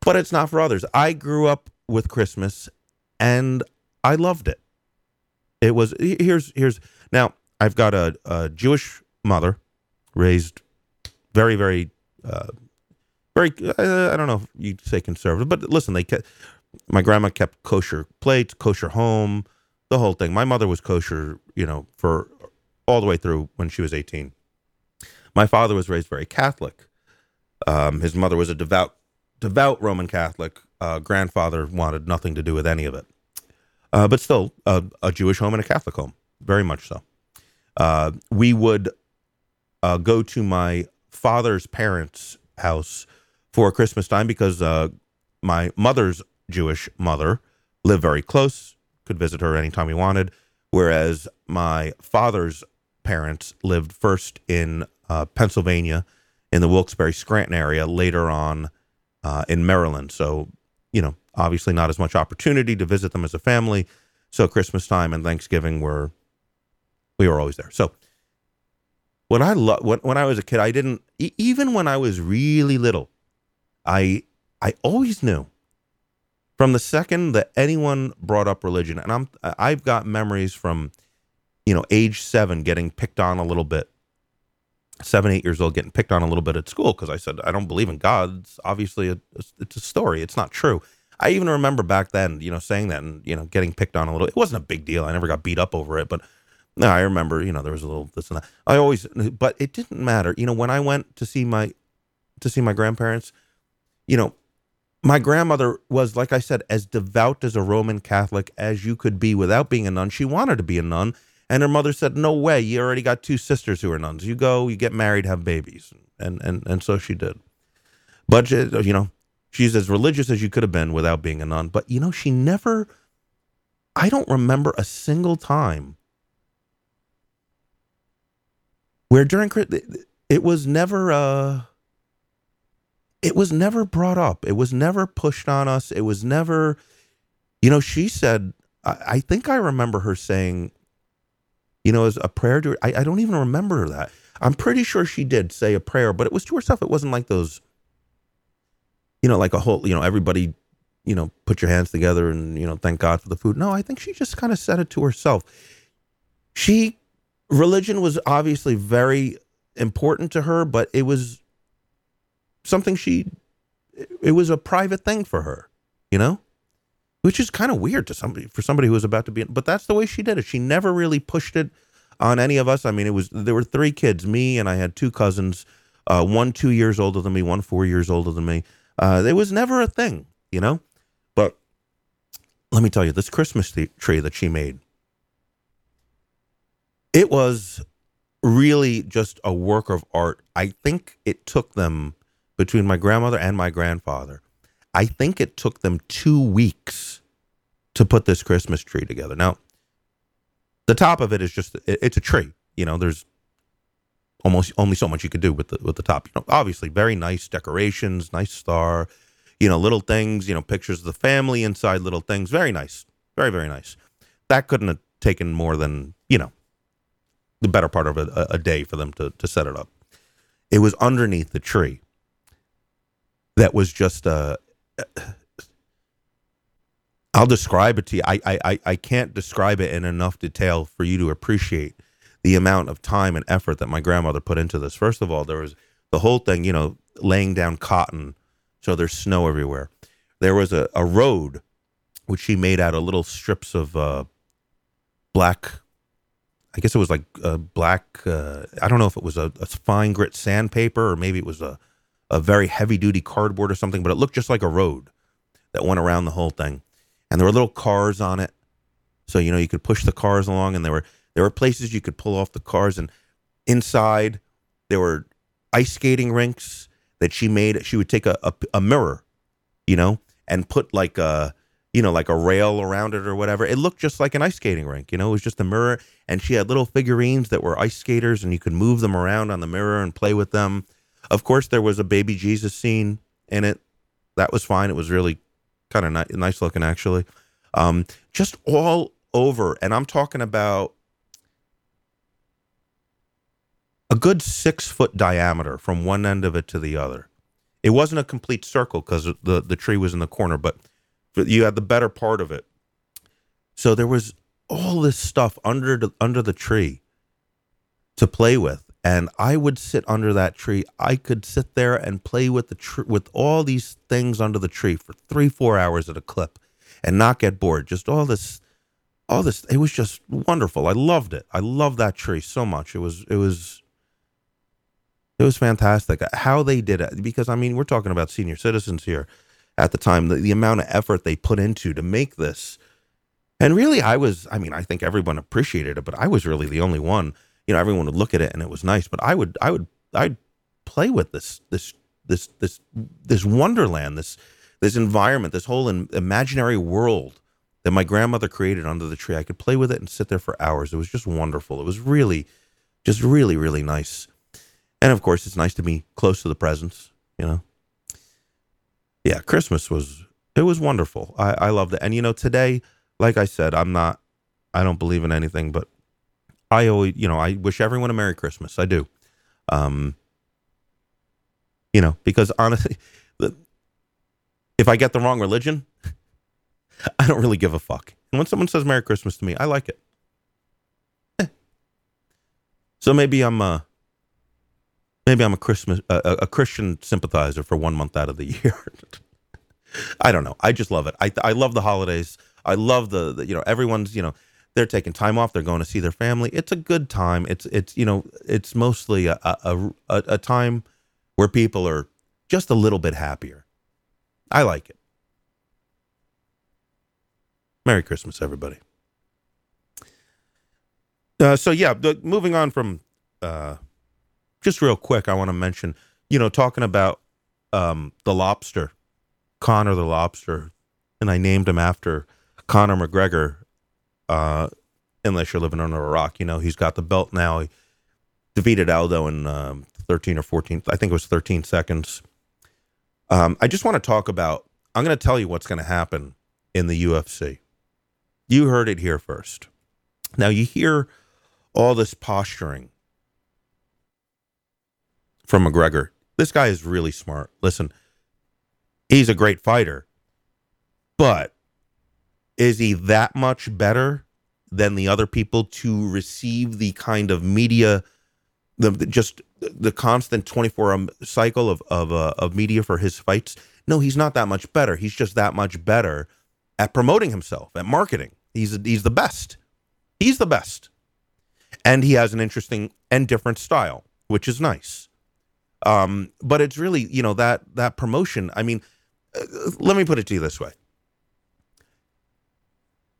but it's not for others. I grew up with Christmas, and I loved it. It was here's here's now I've got a, a Jewish mother, raised very very uh, very uh, I don't know if you'd say conservative, but listen, they kept my grandma kept kosher plates, kosher home, the whole thing. My mother was kosher, you know, for all the way through when she was 18. My father was raised very Catholic. Um, his mother was a devout, devout Roman Catholic. Uh, grandfather wanted nothing to do with any of it, uh, but still a Jewish home and a Catholic home, very much so. Uh, we would uh, go to my father's parents' house for Christmas time because uh, my mother's Jewish mother lived very close, could visit her anytime we wanted, whereas my father's parents lived first in uh, Pennsylvania, in the Wilkes-Barre Scranton area, later on uh, in Maryland. So, you know, obviously not as much opportunity to visit them as a family. So Christmas time and Thanksgiving were we were always there. So when I lo- when, when I was a kid, I didn't e- even when I was really little, I I always knew from the second that anyone brought up religion, and I'm I've got memories from you know age seven getting picked on a little bit seven, eight years old, getting picked on a little bit at school because I said I don't believe in God. It's obviously a, it's a story. It's not true. I even remember back then, you know, saying that and you know getting picked on a little. It wasn't a big deal. I never got beat up over it, but no, I remember, you know, there was a little this and that. I always, but it didn't matter. You know, when I went to see my to see my grandparents, you know, my grandmother was, like I said, as devout as a Roman Catholic as you could be without being a nun. She wanted to be a nun and her mother said, "No way! You already got two sisters who are nuns. You go, you get married, have babies." And and and so she did. But uh, you know, she's as religious as you could have been without being a nun. But you know, she never. I don't remember a single time where during it was never uh it was never brought up. It was never pushed on us. It was never you know she said i, I think i remember her saying you know as a prayer to I, I don't even remember that. I'm pretty sure she did say a prayer but it was to herself. It wasn't like those you know like a whole you know everybody you know put your hands together and you know thank god for the food. No i think she just kind of said it to herself. She religion was obviously very important to her, but it was something she, it was a private thing for her, you know? Which is kind of weird to somebody, for somebody who was about to be, but that's the way she did it. She never really pushed it on any of us. I mean, it was, there were three kids, me and I had two cousins, uh, one two years older than me, one four years older than me. Uh, it was never a thing, you know? But let me tell you, this Christmas tree that she made, it was really just a work of art. I think it took them between my grandmother and my grandfather. I think it took them two weeks to put this Christmas tree together. Now, the top of it is just it's a tree. You know, there's almost only so much you could do with the with the top. You know, obviously very nice decorations, nice star, you know, little things, you know, pictures of the family inside little things. Very nice. Very, very nice. That couldn't have taken more than, you know, the better part of a, a day for them to, to set it up. It was underneath the tree that was just uh, I'll describe it to you. I, I I can't describe it in enough detail for you to appreciate the amount of time and effort that my grandmother put into this. First of all, there was the whole thing, you know, laying down cotton so there's snow everywhere. There was a, a road which she made out of little strips of uh, black I guess it was like a black. Uh, I don't know if it was a, a, fine grit sandpaper or maybe it was a a very heavy duty cardboard or something, but it looked just like a road that went around the whole thing, and there were little cars on it, so you know you could push the cars along, and there were there were places you could pull off the cars, and inside there were ice skating rinks that she made. She would take a, a, a mirror, you know, and put like a you know, like a rail around it or whatever. It looked just like an ice skating rink. You know, it was just a mirror, and she had little figurines that were ice skaters, and you could move them around on the mirror and play with them. Of course, there was a baby Jesus scene in it. That was fine. It was really kind of ni- nice looking, actually. Um, just all over, and I'm talking about a good six foot diameter from one end of it to the other. It wasn't a complete circle because the the tree was in the corner, but you had the better part of it. So there was all this stuff under the, under the tree to play with, and I would sit under that tree. I could sit there and play with the tr- with all these things under the tree for three four hours at a clip, and not get bored. Just all this, all this. It was just wonderful. I loved it. I loved that tree so much. It was it was it was fantastic how they did it because I mean we're talking about senior citizens here at the time, the, the amount of effort they put into to make this. And really, I was, I mean, I think everyone appreciated it, but I was really the only one. You know, everyone would look at it and it was nice, but I would, I would, I'd play with this, this, this, this, this wonderland, this, this environment, this whole in, imaginary world that my grandmother created under the tree. I could play with it and sit there for hours. It was just wonderful. It was really, just really, really nice. And of course, it's nice to be close to the presents, you know yeah, Christmas was it was wonderful. I I loved it. And you know, today, like I said, I'm not I don't believe in anything, but I always, you know, I wish everyone a Merry Christmas. I do. Um you know, because honestly, if I get the wrong religion, I don't really give a fuck. And when someone says Merry Christmas to me, I like it. Eh. So maybe I'm a maybe I'm a Christmas a, a Christian sympathizer for one month out of the year. I don't know. I just love it. I I love the holidays. I love the, the, you know everyone's you know they're taking time off. They're going to see their family. It's a good time. It's it's you know it's mostly a a, a, a time where people are just a little bit happier. I like it. Merry Christmas, everybody. Uh, so yeah, moving on from uh, just real quick, I want to mention, you know, talking about um, the lobster, Conor the lobster, and I named him after Conor McGregor. Uh, unless you're living under a rock, you know he's got the belt now. He defeated Aldo in um, 13 or 14. I think it was 13 seconds. Um, I just want to talk about. I'm going to tell you what's going to happen in the UFC. You heard it here first. Now you hear all this posturing from McGregor. This guy is really smart. Listen, he's a great fighter, but is he that much better than the other people to receive the kind of media, the, the just the constant 24 cycle of of uh, of media for his fights? No, he's not that much better. He's just that much better at promoting himself, at marketing. He's he's the best. He's the best. And he has an interesting and different style, which is nice. Um, but it's really, you know, that that promotion. I mean, uh, let me put it to you this way.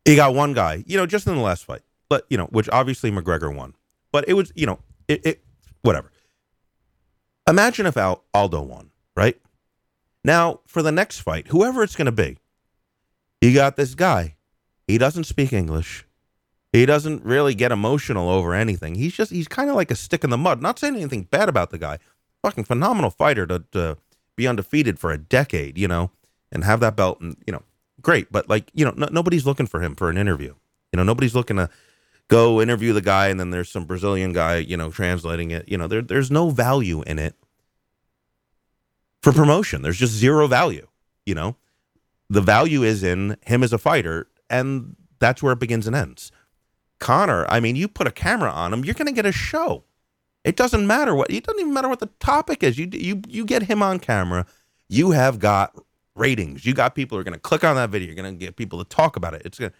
You got one guy, you know, just in the last fight, but you know, which obviously McGregor won. But it was, you know, it, it whatever. Imagine if Al, Aldo won, right? Now, for the next fight, whoever it's going to be, you got this guy. He doesn't speak English. He doesn't really get emotional over anything. He's just he's kind of like a stick in the mud. Not saying anything bad about the guy. Fucking phenomenal fighter to, to be undefeated for a decade, you know, and have that belt and you know, great. But like you know, no, nobody's looking for him for an interview. You know, nobody's looking to go interview the guy and then there's some Brazilian guy, you know, translating it. You know, there there's no value in it for promotion. There's just zero value. You know, the value is in him as a fighter, and that's where it begins and ends. Conor, I mean, you put a camera on him, you're going to get a show. It doesn't matter what it doesn't even matter what the topic is. You you you get him on camera, you have got ratings. You got people who are going to click on that video. You're going to get people to talk about it. It's going to,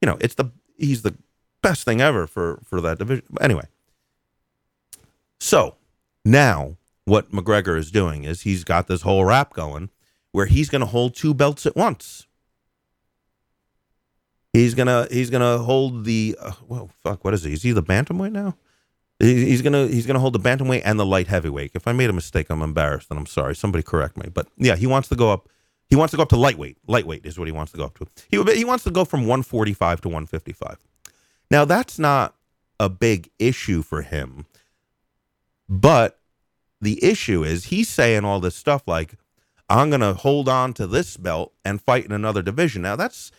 you know, it's the he's the best thing ever for for that division. Anyway, so now what McGregor is doing is he's got this whole rap going where he's going to hold two belts at once. He's gonna he's gonna hold the uh, well fuck what is he? Is he the bantamweight now? He's gonna he's gonna hold the bantamweight and the light heavyweight. If I made a mistake, I'm embarrassed and I'm sorry. Somebody correct me. But yeah, he wants to go up. He wants to go up to lightweight. Lightweight is what he wants to go up to. He he wants to go from 145 to 155. Now that's not a big issue for him, but the issue is he's saying all this stuff like, "I'm gonna hold on to this belt and fight in another division." Now that's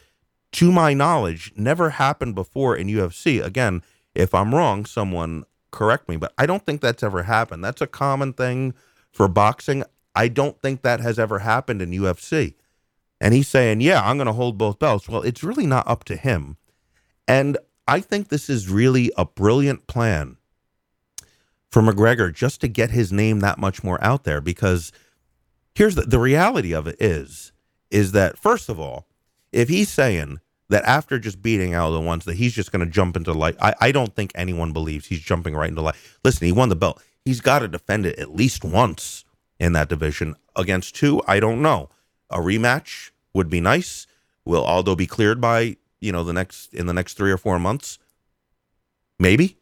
to my knowledge, never happened before in UFC. Again, if I'm wrong, someone correct me, but I don't think that's ever happened. That's a common thing for boxing. I don't think that has ever happened in UFC. And he's saying, yeah, I'm going to hold both belts. Well, it's really not up to him. And I think this is really a brilliant plan for McGregor just to get his name that much more out there because here's the, the reality of it is is that first of all if he's saying that after just beating Aldo once that he's just going to jump into light, I, I don't think anyone believes he's jumping right into light. Listen, he won the belt. He's got to defend it at least once in that division. Against two, I don't know. A rematch would be nice. Will Aldo be cleared by you know the next in the next three or four months? Maybe.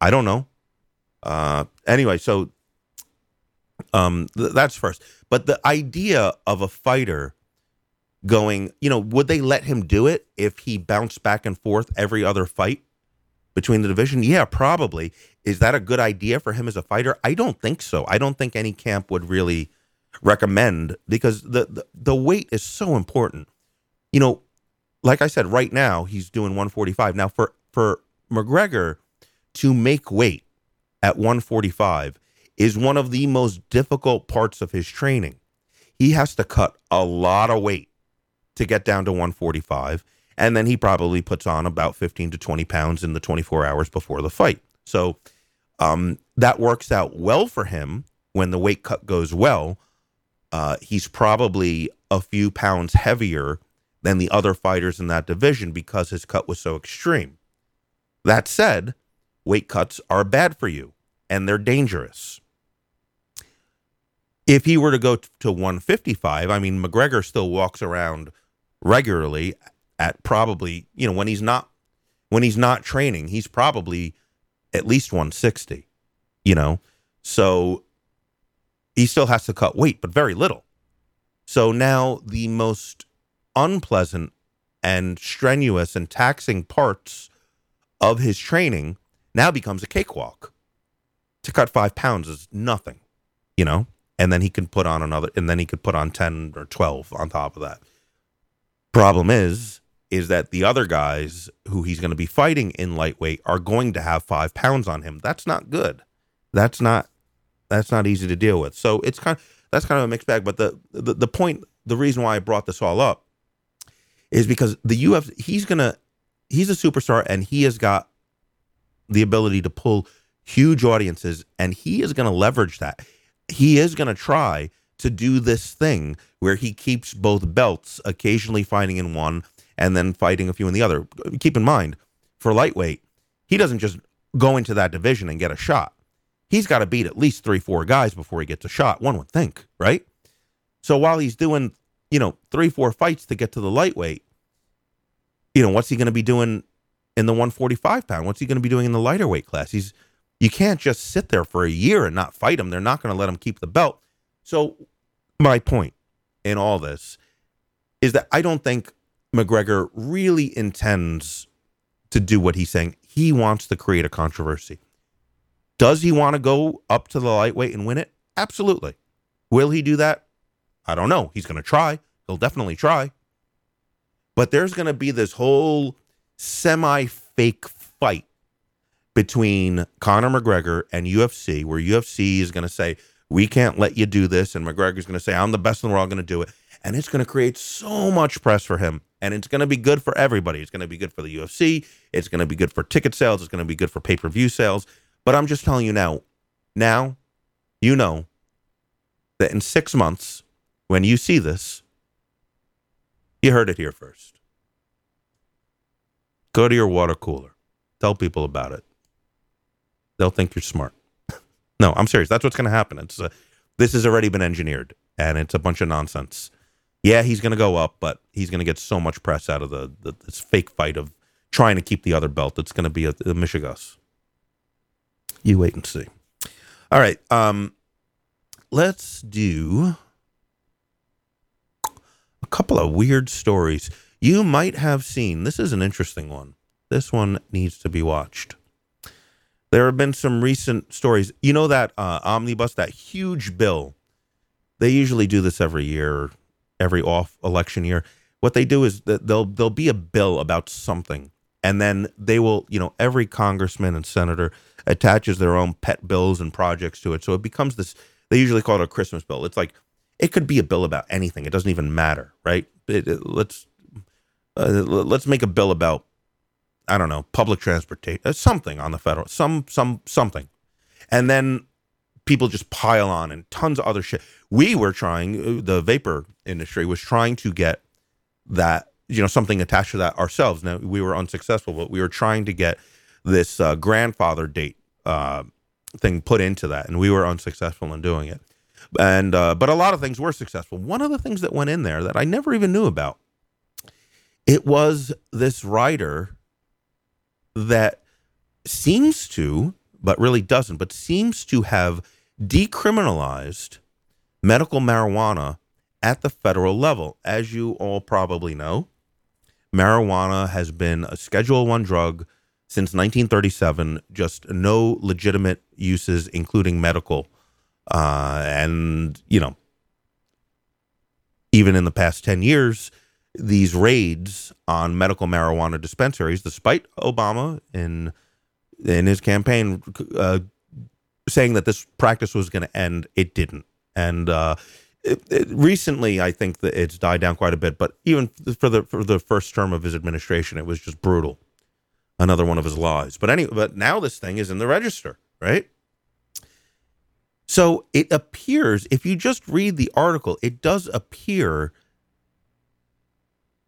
I don't know. Uh, anyway, so um, th- that's first. But the idea of a fighter going, you know, would they let him do it if he bounced back and forth every other fight between the division? Yeah, probably. Is that a good idea for him as a fighter? I don't think so. I don't think any camp would really recommend because the, the, the weight is so important. You know, like I said, right now he's doing 145. Now for for McGregor to make weight at 145 is one of the most difficult parts of his training. He has to cut a lot of weight to get down to 145. And then he probably puts on about 15 to 20 pounds in the 24 hours before the fight. So um, that works out well for him when the weight cut goes well. Uh, he's probably a few pounds heavier than the other fighters in that division because his cut was so extreme. That said, weight cuts are bad for you and they're dangerous. If he were to go to 155, I mean, McGregor still walks around regularly at probably, you know, when he's not when he's not training, he's probably at least 160, you know. So he still has to cut weight, but very little. So now the most unpleasant and strenuous and taxing parts of his training now becomes a cakewalk. To cut five pounds is nothing, you know? And then he can put on another, and then he could put on 10 or 12 on top of that. Problem is, is that the other guys who he's going to be fighting in lightweight are going to have five pounds on him. That's not good. That's not, that's not easy to deal with. So it's kind of, that's kind of a mixed bag. But the, the, the point, the reason why I brought this all up is because the UFC, he's to, he's a superstar and he has got the ability to pull huge audiences and he is going to leverage that. He is going to try to do this thing where he keeps both belts, occasionally fighting in one and then fighting a few in the other. Keep in mind, for lightweight, he doesn't just go into that division and get a shot. He's got to beat at least three, four guys before he gets a shot, one would think, right? So while he's doing, you know, three, four fights to get to the lightweight, you know, what's he going to be doing in the 145 pound? What's he going to be doing in the lighter weight class? He's you can't just sit there for a year and not fight him. They're not going to let him keep the belt. So my point in all this is that I don't think McGregor really intends to do what he's saying. He wants to create a controversy. Does he want to go up to the lightweight and win it? Absolutely. Will he do that? I don't know. He's going to try. He'll definitely try. But there's going to be this whole semi fake fight between Conor McGregor and UFC, where UFC is going to say, we can't let you do this. And McGregor's going to say, I'm the best in the world, I'm going to do it. And it's going to create so much press for him. And it's going to be good for everybody. It's going to be good for the UFC. It's going to be good for ticket sales. It's going to be good for pay per view sales. But I'm just telling you now, now, you know that in six months, when you see this, you heard it here first. Go to your water cooler. Tell people about it. They'll think you're smart. No, I'm serious. That's what's going to happen. It's a, this has already been engineered, and it's a bunch of nonsense. Yeah, he's going to go up, but he's going to get so much press out of the, the, this fake fight of trying to keep the other belt. It's going to be a, a Michigas. You wait and see. All right. Um, let's do a couple of weird stories you might have seen. This is an interesting one. This one needs to be watched. There have been some recent stories. You know that uh, omnibus, that huge bill. They usually do this every year, every off election year. What they do is that they'll there'll be a bill about something, and then they will, you know, every congressman and senator attaches their own pet bills and projects to it. So it becomes this. They usually call it a Christmas bill. It's like it could be a bill about anything. It doesn't even matter, right? It, it, let's uh, let's make a bill about I don't know, public transportation, uh, something on the federal, some, some, something. And then people just pile on and tons of other shit. We were trying, uh, the vapor industry was trying to get that, you know, something attached to that ourselves. Now, we were unsuccessful, but we were trying to get this uh, grandfather date uh, thing put into that, and we were unsuccessful in doing it. And, uh, but a lot of things were successful. One of the things that went in there that I never even knew about, it was this rider that seems to, but really doesn't, but seems to have decriminalized medical marijuana at the federal level. As you all probably know, marijuana has been a Schedule 1 drug since 1937, just no legitimate uses including medical. Uh, and, you know, even in the past 10 years, these raids on medical marijuana dispensaries, despite Obama in in his campaign uh, saying that this practice was going to end, it didn't. And uh, it, it, recently, I think that it's died down quite a bit. But even for the for the first term of his administration, it was just brutal. Another one of his lies. But anyway, but now this thing is in the register, right? So it appears, if you just read the article, it does appear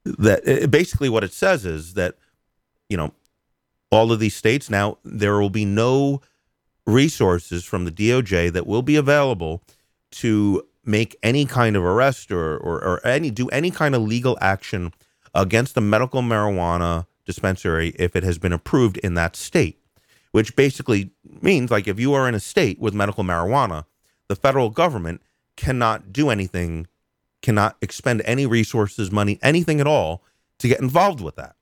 that it, basically what it says is that you know all of these states now there will be no resources from the DOJ that will be available to make any kind of arrest or, or, or any do any kind of legal action against a medical marijuana dispensary if it has been approved in that state which basically means like if you are in a state with medical marijuana the federal government cannot do anything, cannot expend any resources, money, anything at all to get involved with that,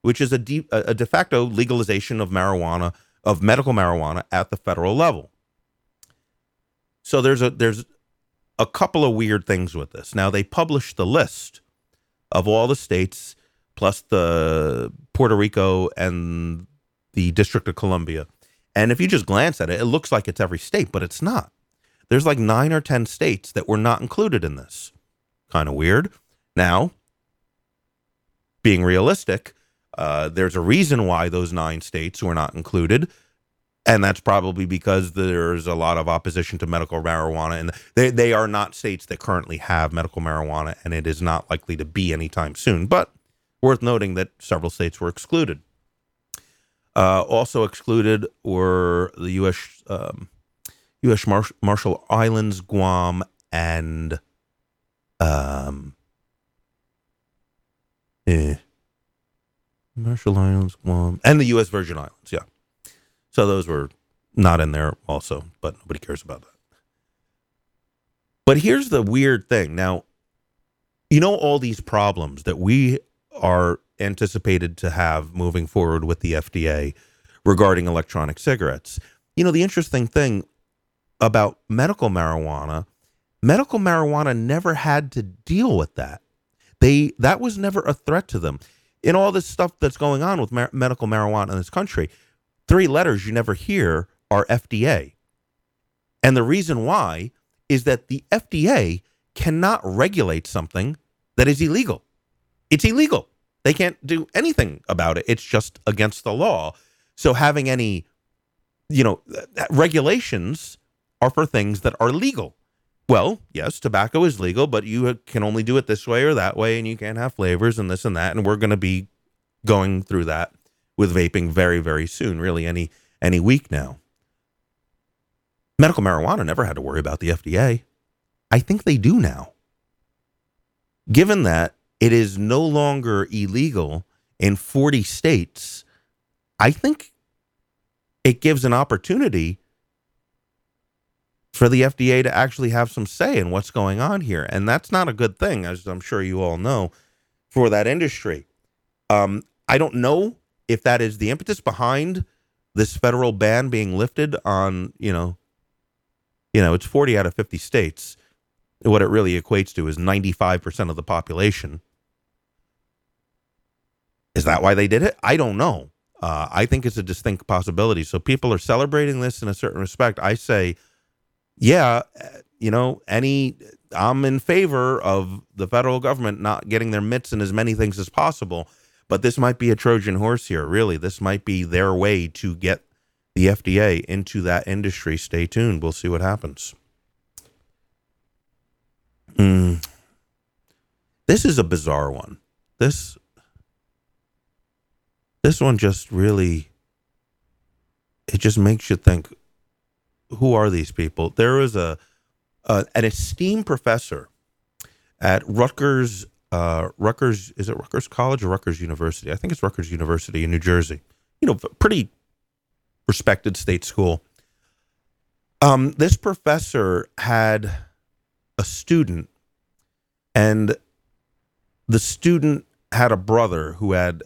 which is a de, a de facto legalization of marijuana, of medical marijuana at the federal level. So there's a there's a couple of weird things with this. Now they published the list of all the states plus the Puerto Rico and the District of Columbia. And if you just glance at it, it looks like it's every state, but it's not. There's like 9 or 10 states that were not included in this. Kind of weird. Now, being realistic, uh, there's a reason why those nine states were not included. And that's probably because there's a lot of opposition to medical marijuana. And they, they are not states that currently have medical marijuana, and it is not likely to be anytime soon. But worth noting that several states were excluded. Uh, also excluded were the U.S. Um, U.S. Mar- Marshall Islands, Guam, and um, eh, Marshall Islands, Guam, and the U.S. Virgin Islands. Yeah. So those were not in there also, but nobody cares about that. But here's the weird thing. Now, you know, all these problems that we are anticipated to have moving forward with the FDA regarding electronic cigarettes. You know, the interesting thing about medical marijuana, medical marijuana never had to deal with that. They that was never a threat to them. In all this stuff that's going on with mar- medical marijuana in this country, three letters you never hear are FDA. And the reason why is that the FDA cannot regulate something that is illegal. It's illegal. They can't do anything about it. It's just against the law. So having any, you know, regulations are for things that are legal. Well, yes, tobacco is legal, but you can only do it this way or that way, and you can't have flavors and this and that. And we're going to be going through that with vaping very, very soon. Really, any any week now. Medical marijuana never had to worry about the FDA. I think they do now. Given that it is no longer illegal in 40 states, I think it gives an opportunity for the FDA to actually have some say in what's going on here. And that's not a good thing, as I'm sure you all know, for that industry. Um, I don't know if that is the impetus behind this federal ban being lifted on, you know, you know, it's 40 out of 50 states. What it really equates to is 95% of the population. Is that why they did it? I don't know. Uh, I think it's a distinct possibility. So people are celebrating this in a certain respect. I say, yeah, you know, any I'm in favor of the federal government not getting their mitts in as many things as possible, but this might be a Trojan horse here. Really, this might be their way to get the FDA into that industry. Stay tuned. We'll see what happens. Mm. This is a bizarre one. This this one just really it just makes you think who are these people? There was a, a an esteemed professor at Rutgers. Uh, Rutgers is it Rutgers College or Rutgers University? I think it's Rutgers University in New Jersey. You know, pretty respected state school. Um, this professor had a student, and the student had a brother who had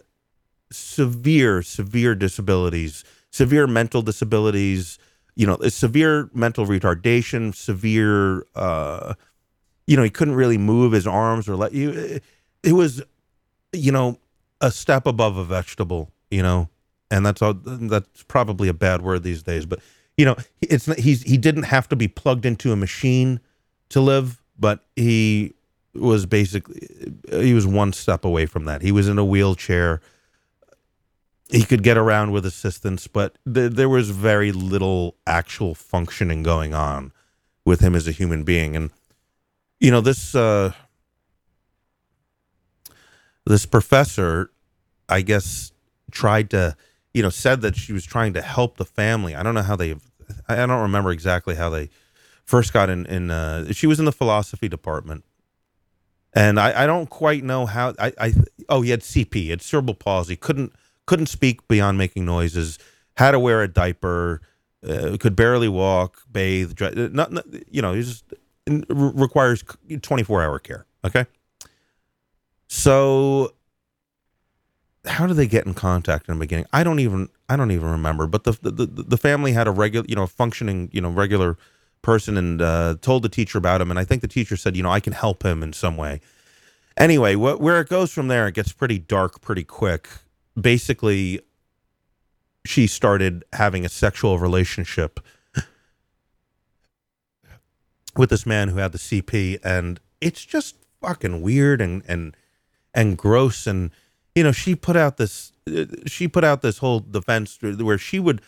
severe, severe disabilities, severe mental disabilities, you know, severe mental retardation, severe, uh, you know, he couldn't really move his arms or let you. It was, you know, a step above a vegetable, you know, and that's all. That's probably a bad word these days, but you know, it's he's he didn't have to be plugged into a machine to live, but he was basically he was one step away from that. He was in a wheelchair he could get around with assistance, but th- there was very little actual functioning going on with him as a human being. And you know this uh, this professor, I guess, tried to you know said that she was trying to help the family. I don't know how they. I don't remember exactly how they first got in. In uh, she was in the philosophy department, and I, I don't quite know how. I, I oh he had CP, he had cerebral palsy, couldn't couldn't speak beyond making noises, had to wear a diaper, uh, could barely walk, bathe, dry, uh, not, not you know, he just requires 24 hour care. Okay. So how do they get in contact in the beginning? I don't even I don't even remember. But the the, the family had a regular you know functioning you know regular person and uh, told the teacher about him, and I think the teacher said you know I can help him in some way. Anyway, wh- where it goes from there, it gets pretty dark pretty quick. Basically, she started having a sexual relationship with this man who had the CP, and it's just fucking weird and and and gross and you know, she put out this she put out this whole defense where she would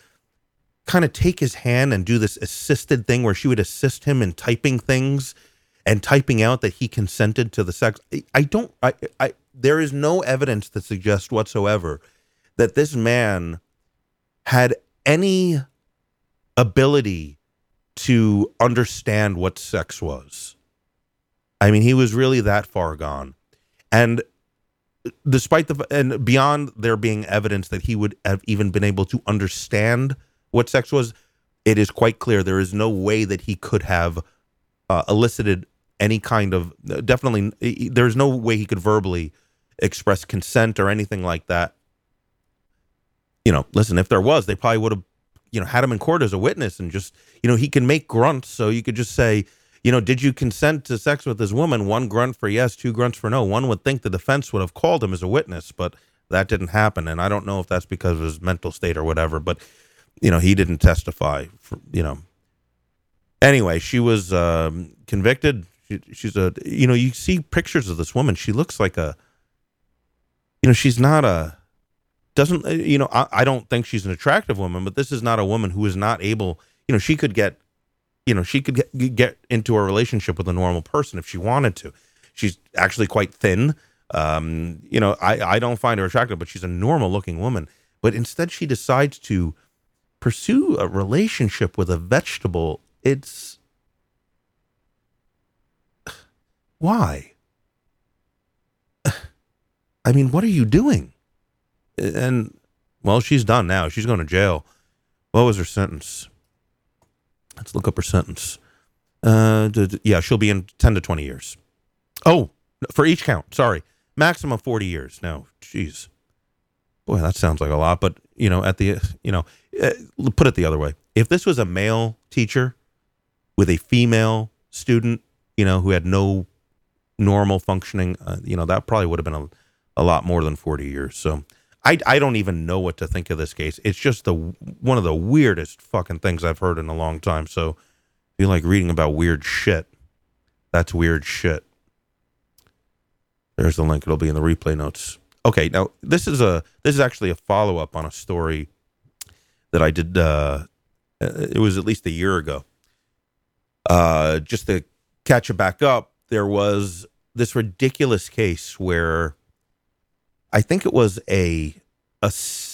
kind of take his hand and do this assisted thing where she would assist him in typing things and typing out that he consented to the sex. I don't I I there is no evidence that suggests whatsoever that this man had any ability to understand what sex was. I mean, he was really that far gone. And despite the and beyond there being evidence that he would have even been able to understand what sex was, it is quite clear there is no way that he could have uh, elicited any kind of definitely there's no way he could verbally express consent or anything like that. You know, listen, if there was, they probably would have you know had him in court as a witness and just you know he can make grunts, so you could just say you know, did you consent to sex with this woman? One grunt for yes, two grunts for no. One would think the defense would have called him as a witness, but that didn't happen. And I don't know if that's because of his mental state or whatever, but, you know, he didn't testify, for, you know. Anyway, she was um, convicted. She, she's a, you know, you see pictures of this woman. She looks like a, you know, she's not a, doesn't, uh, you know, I, I don't think she's an attractive woman, but this is not a woman who is not able, you know, she could get you know, she could get, get into a relationship with a normal person if she wanted to. She's actually quite thin. Um, you know, I, I don't find her attractive, but she's a normal looking woman. But instead, she decides to pursue a relationship with a vegetable. It's why? I mean, what are you doing? And well, she's done now. She's going to jail. What was her sentence? Let's look up her sentence. Uh, yeah, she'll be in 10 to 20 years. Oh, for each count. Sorry. Maximum 40 years. No, jeez. Boy, that sounds like a lot. But, you know, at the, you know, uh, put it the other way. If this was a male teacher with a female student, you know, who had no normal functioning, uh, you know, that probably would have been a, a lot more than 40 years. So I, I don't even know what to think of this case. It's just the one of the weirdest fucking things I've heard in a long time. So if you like reading about weird shit, that's weird shit. There's the link. It'll be in the replay notes. Okay, now this is a this is actually a follow up on a story that I did. Uh, it was at least a year ago. Uh, just to catch it back up, there was this ridiculous case where I think it was a a.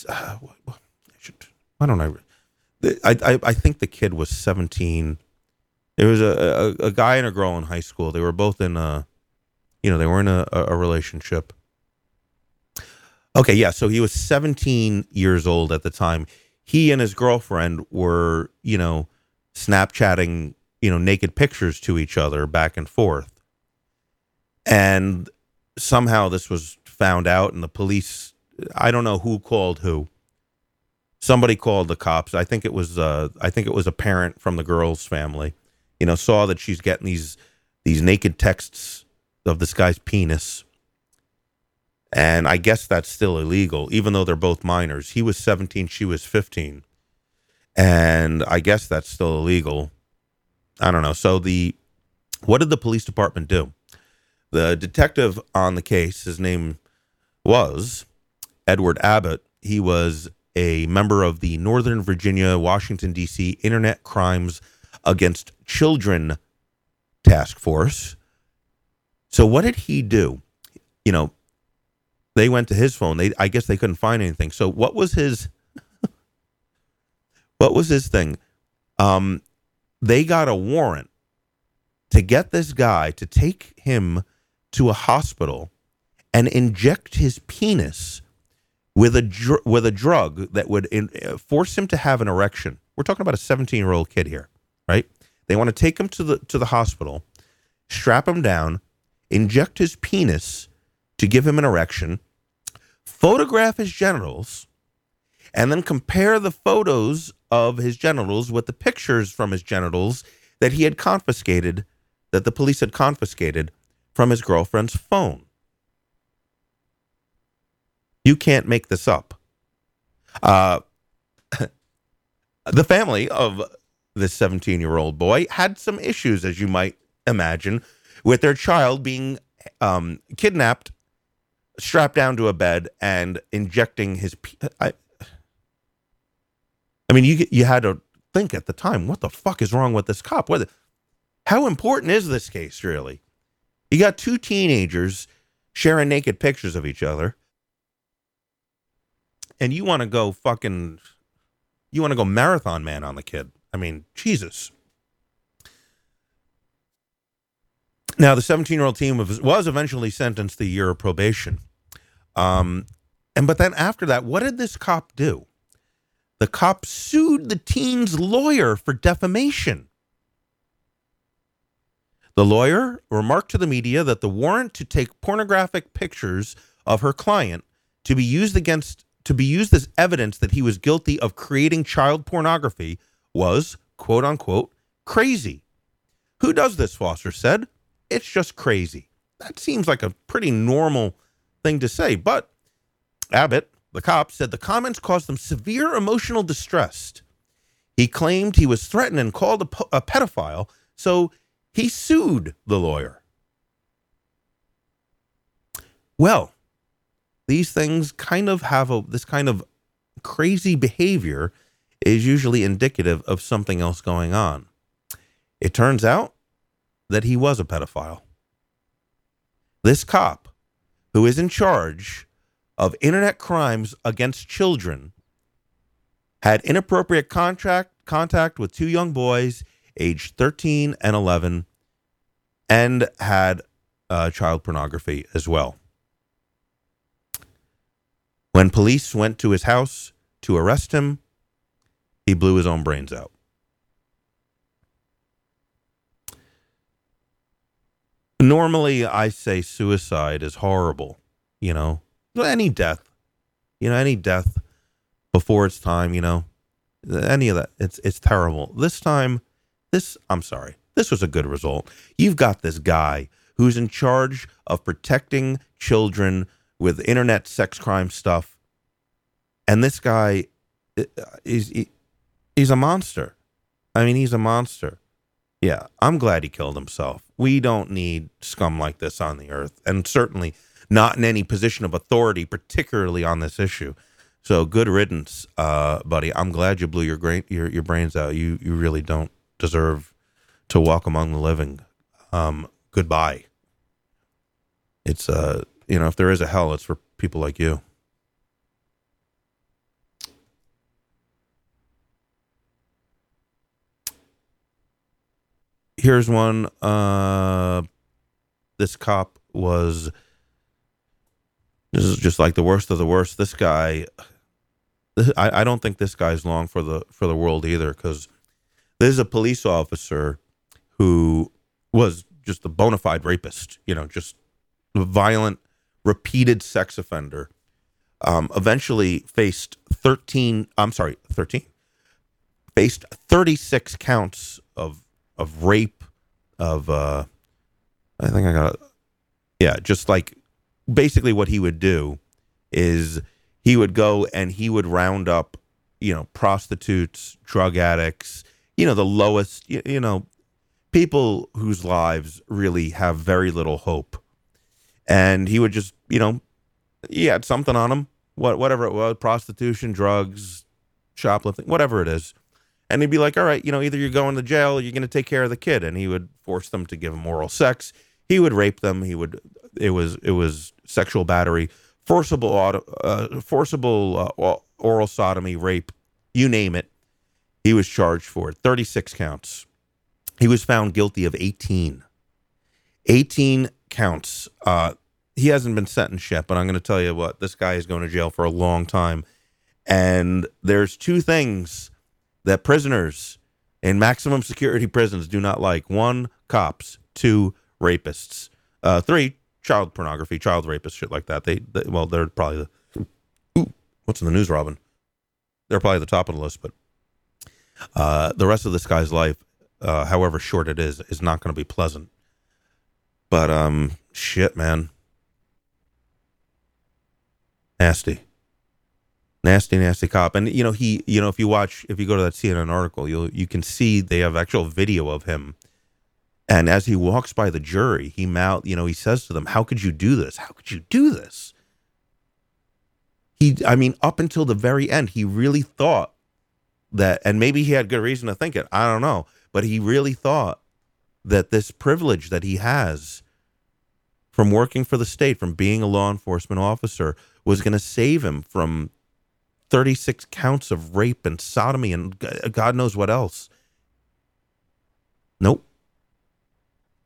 Uh, why don't I? I, I I think the kid was seventeen. It was a, a, a guy and a girl in high school. They were both in a, you know, they were in a, a relationship. Okay, yeah. So he was 17 years old at the time. He and his girlfriend were, you know, Snapchatting, you know, naked pictures to each other back and forth. And somehow this was found out, and the police, I don't know who called who. Somebody called the cops. I think it was uh, I think it was a parent from the girl's family. You know, saw that she's getting these these naked texts of this guy's penis. And I guess that's still illegal, even though they're both minors. He was 17, she was 15. And I guess that's still illegal. I don't know. So the what did the police department do? The detective on the case, his name was Edward Abbott. He was a member of the Northern Virginia, Washington, D.C. Internet Crimes Against Children Task Force. So, what did he do? You know, they went to his phone. They, I guess, they couldn't find anything. So, what was his? what was his thing? Um, they got a warrant to get this guy to take him to a hospital and inject his penis with a dr- with a drug that would in, uh, force him to have an erection. We're talking about a 17 year old kid here, right? They want to take him to the to the hospital, strap him down, inject his penis to give him an erection, photograph his genitals, and then compare the photos of his genitals with the pictures from his genitals that he had confiscated, that the police had confiscated from his girlfriend's phone. You can't make this up. Uh, the family of this 17 year old boy had some issues, as you might imagine, with their child being um, kidnapped, strapped down to a bed, and injecting his. I, I mean, you you had to think at the time, what the fuck is wrong with this cop? What, how important is this case really? You got two teenagers sharing naked pictures of each other, and you want to go fucking, you want to go marathon man on the kid. I mean, Jesus. Now, the 17 year old team was, was eventually sentenced to a year of probation. Um, and but then after that, what did this cop do? The cop sued the teen's lawyer for defamation. The lawyer remarked to the media that the warrant to take pornographic pictures of her client to be used against to be used as evidence that he was guilty of creating child pornography was, quote unquote, crazy. Who does this? Foster said. It's just crazy. That seems like a pretty normal thing to say, but Abbott, the cop, said the comments caused them severe emotional distress. He claimed he was threatened and called a, a pedophile, so he sued the lawyer. Well, these things kind of have a this kind of crazy behavior is usually indicative of something else going on. It turns out that he was a pedophile. This cop, who is in charge of internet crimes against children, had inappropriate contract contact with two young boys aged 13 and 11 and had uh, child pornography as well. When police went to his house to arrest him, he blew his own brains out. Normally, I say suicide is horrible, you know, any death, you know, any death before its time, you know, any of that, it's it's terrible. This time, this I'm sorry, this was a good result. You've got this guy who's in charge of protecting children with internet sex crime stuff, and this guy is he's a monster. I mean, he's a monster. Yeah, I'm glad he killed himself. We don't need scum like this on the earth, and certainly not in any position of authority, particularly on this issue. So good riddance, uh, buddy. I'm glad you blew your, gra- your your brains out. You you really don't deserve to walk among the living. Um, goodbye. It's uh, you know, if there is a hell, it's for people like you. here's one. Uh, this cop was. This is just like the worst of the worst. This guy, I, I don't think this guy's long for the for the world either, because this is a police officer who was just a bona fide rapist. You know, just violent, repeated sex offender. Um, eventually faced 13 i'm sorry 13 faced 36 counts of of rape, of uh, I think I got, yeah, just like basically what he would do is he would go and he would round up, you know, prostitutes, drug addicts, you know, the lowest, you, you know, people whose lives really have very little hope. And he would just, you know, he had something on him, what whatever it was, prostitution, drugs, shoplifting, whatever it is and he'd be like, "All right, you know, either you're going to jail, or you're going to take care of the kid," and he would force them to give him oral sex. He would rape them. He would. It was it was sexual battery, forcible uh, forcible uh, oral sodomy, rape, you name it. He was charged for it. Thirty six counts. He was found guilty of eighteen. Eighteen counts. Uh, he hasn't been sentenced yet, but I'm going to tell you what. This guy is going to jail for a long time. And there's two things that prisoners in maximum security prisons do not like. One, cops. Two, rapists. Uh, three, child pornography, child rapists, shit like that. They, they well, they're probably the. Ooh, what's in the news, Robin? They're probably the top of the list, but uh, the rest of this guy's life, uh, however short it is, is not going to be pleasant. But um, shit, man, nasty, nasty, nasty cop. And you know he, you know, if you watch, if you go to that CNN article, you'll you can see they have actual video of him. And as he walks by the jury, he mouth, you know, he says to them, "How could you do this? How could you do this?" He, I mean, up until the very end, he really thought that, and maybe he had good reason to think it. I don't know, but he really thought that this privilege that he has from working for the state, from being a law enforcement officer, was going to save him from 36 counts of rape and sodomy and God knows what else. Nope.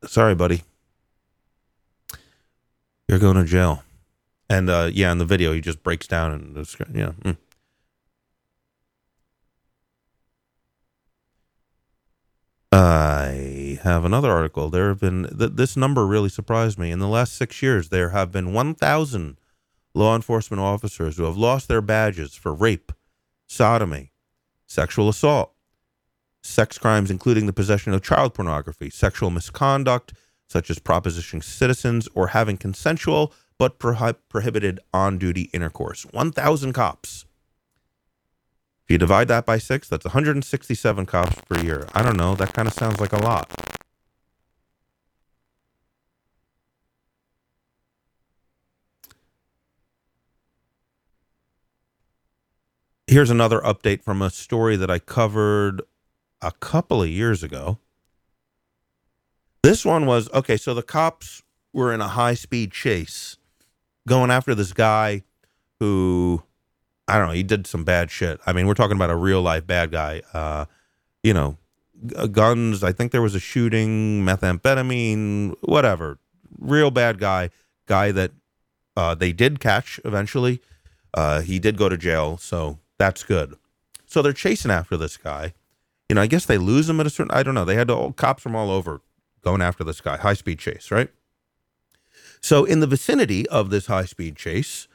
Sorry, buddy. You're going to jail. And uh, yeah, in the video, he just breaks down and yeah. Mm. I have another article. There have been th- this number really surprised me. In the last six years, there have been 1,000 law enforcement officers who have lost their badges for rape, sodomy, sexual assault, sex crimes, including the possession of child pornography, sexual misconduct, such as propositioning citizens or having consensual but prohibited on duty intercourse. 1,000 cops. If you divide that by six, that's 167 cops per year. I don't know. That kind of sounds like a lot. Here's another update from a story that I covered a couple of years ago. This one was okay, so the cops were in a high speed chase going after this guy who I don't know, he did some bad shit. I mean, we're talking about a real life bad guy. Uh, you know, guns, I think there was a shooting, methamphetamine, whatever. Real bad guy, guy that uh, they did catch eventually. Uh, he did go to jail, so that's good. So they're chasing after this guy. You know, I guess they lose him at a certain. I don't know. They had all, cops from all over going after this guy. High speed chase, right? So in the vicinity of this high speed chase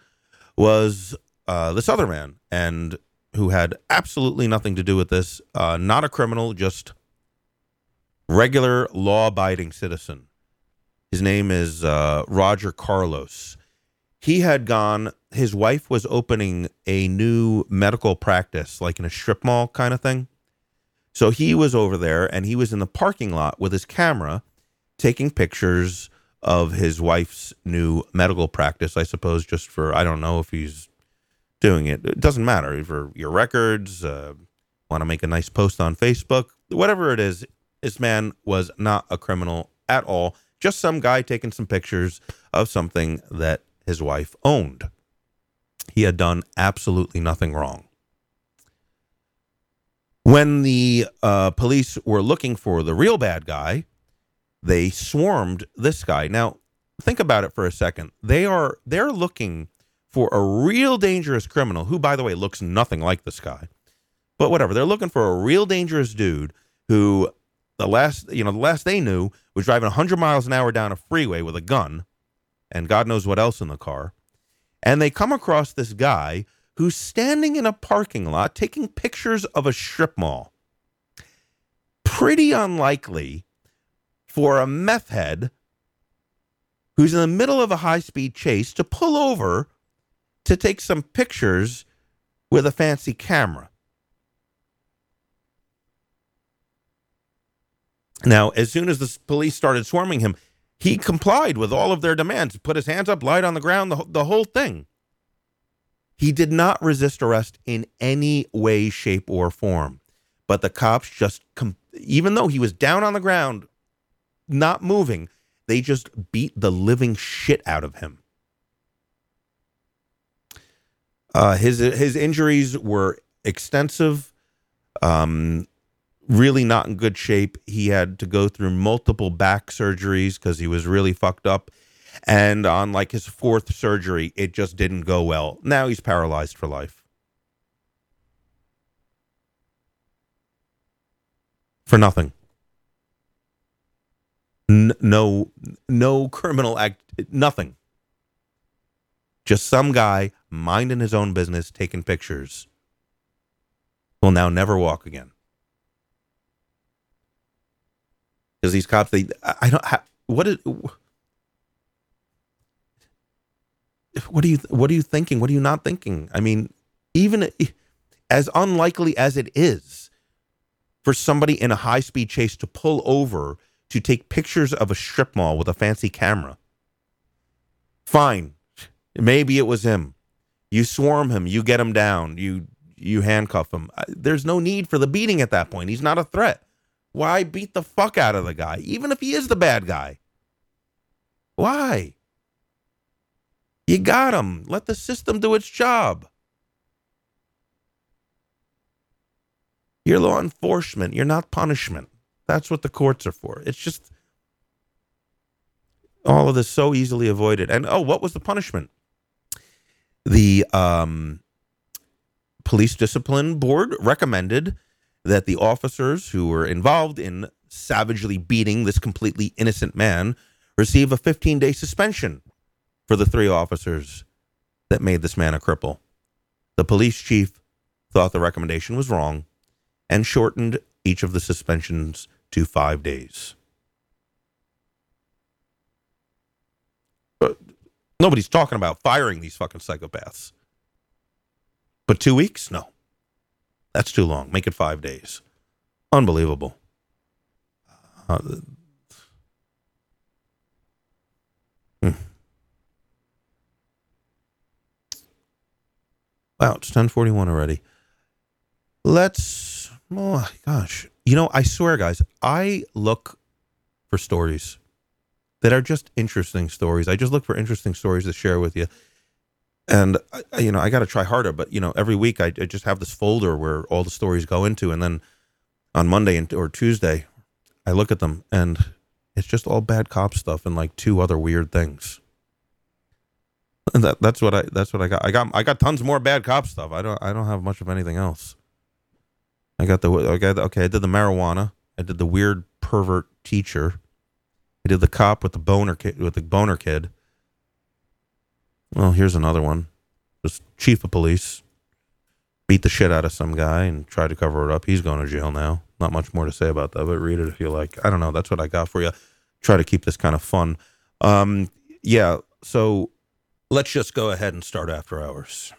was uh, this other man, and who had absolutely nothing to do with this. Uh, not a criminal, just regular law-abiding citizen. His name is uh, Roger Carlos. He had gone. His wife was opening a new medical practice, like in a strip mall kind of thing. So he was over there, and he was in the parking lot with his camera, taking pictures of his wife's new medical practice. I suppose just for I don't know if he's doing it. It doesn't matter for your records, uh, want to make a nice post on Facebook, whatever it is. This man was not a criminal at all, just some guy taking some pictures of something that his wife owned. He had done absolutely nothing wrong. When the uh, police were looking for the real bad guy, they swarmed this guy. Now, think about it for a second. They are they're looking for a real dangerous criminal who, by the way, looks nothing like this guy. But whatever, they're looking for a real dangerous dude who the last, you know, the last they knew was driving 100 miles an hour down a freeway with a gun and God knows what else in the car. And they come across this guy who's standing in a parking lot taking pictures of a strip mall. Pretty unlikely for a meth head who's in the middle of a high speed chase to pull over to take some pictures with a fancy camera. Now, as soon as the police started swarming him, he complied with all of their demands, put his hands up, light on the ground, the, the whole thing. He did not resist arrest in any way, shape, or form. But the cops just, even though he was down on the ground, not moving, they just beat the living shit out of him. Uh, his his injuries were extensive, um, really not in good shape. He had to go through multiple back surgeries because he was really fucked up. And on like his fourth surgery, it just didn't go well. Now he's paralyzed for life. for nothing. N- no, no criminal act, nothing. Just some guy minding his own business, taking pictures. Will now never walk again. Because these cops, they, I don't, what is, what are you, what are you thinking? What are you not thinking? I mean, even as unlikely as it is for somebody in a high speed chase to pull over to take pictures of a strip mall with a fancy camera. Fine. Maybe it was him. You swarm him, you get him down, you you handcuff him. There's no need for the beating at that point. He's not a threat. Why beat the fuck out of the guy, even if he is the bad guy? Why? You got him. Let the system do its job. You're law enforcement. You're not punishment. That's what the courts are for. It's just all of this so easily avoided. And oh, what was the punishment? The um, police discipline board recommended that the officers who were involved in savagely beating this completely innocent man receive a 15 day suspension for the three officers that made this man a cripple. The police chief thought the recommendation was wrong and shortened each of the suspensions to five days. But nobody's talking about firing these fucking psychopaths. But two weeks? No. That's too long. Make it five days. Unbelievable. Uh, hmm. Wow, it's 1041 already. Let's Oh my gosh, you know, I swear, guys, I look for stories that are just interesting stories. I just look for interesting stories to share with you. And I, you know, I got to try harder. But you know, every week I, I, just have this folder where all the stories go into, and then on Monday and, or Tuesday, I look at them, and it's just all bad cop stuff and like two other weird things. And that that's what I that's what I got. I got I got tons more bad cop stuff. I don't I don't have much of anything else. I got the I got okay. I did the marijuana. I did the weird pervert teacher. I did the cop with the boner kid with the boner kid. Well, here's another one. Just chief of police beat the shit out of some guy and tried to cover it up. He's going to jail now. Not much more to say about that, but read it if you like. I don't know. That's what I got for you. Try to keep this kind of fun. Um, yeah. So let's just go ahead and start after hours.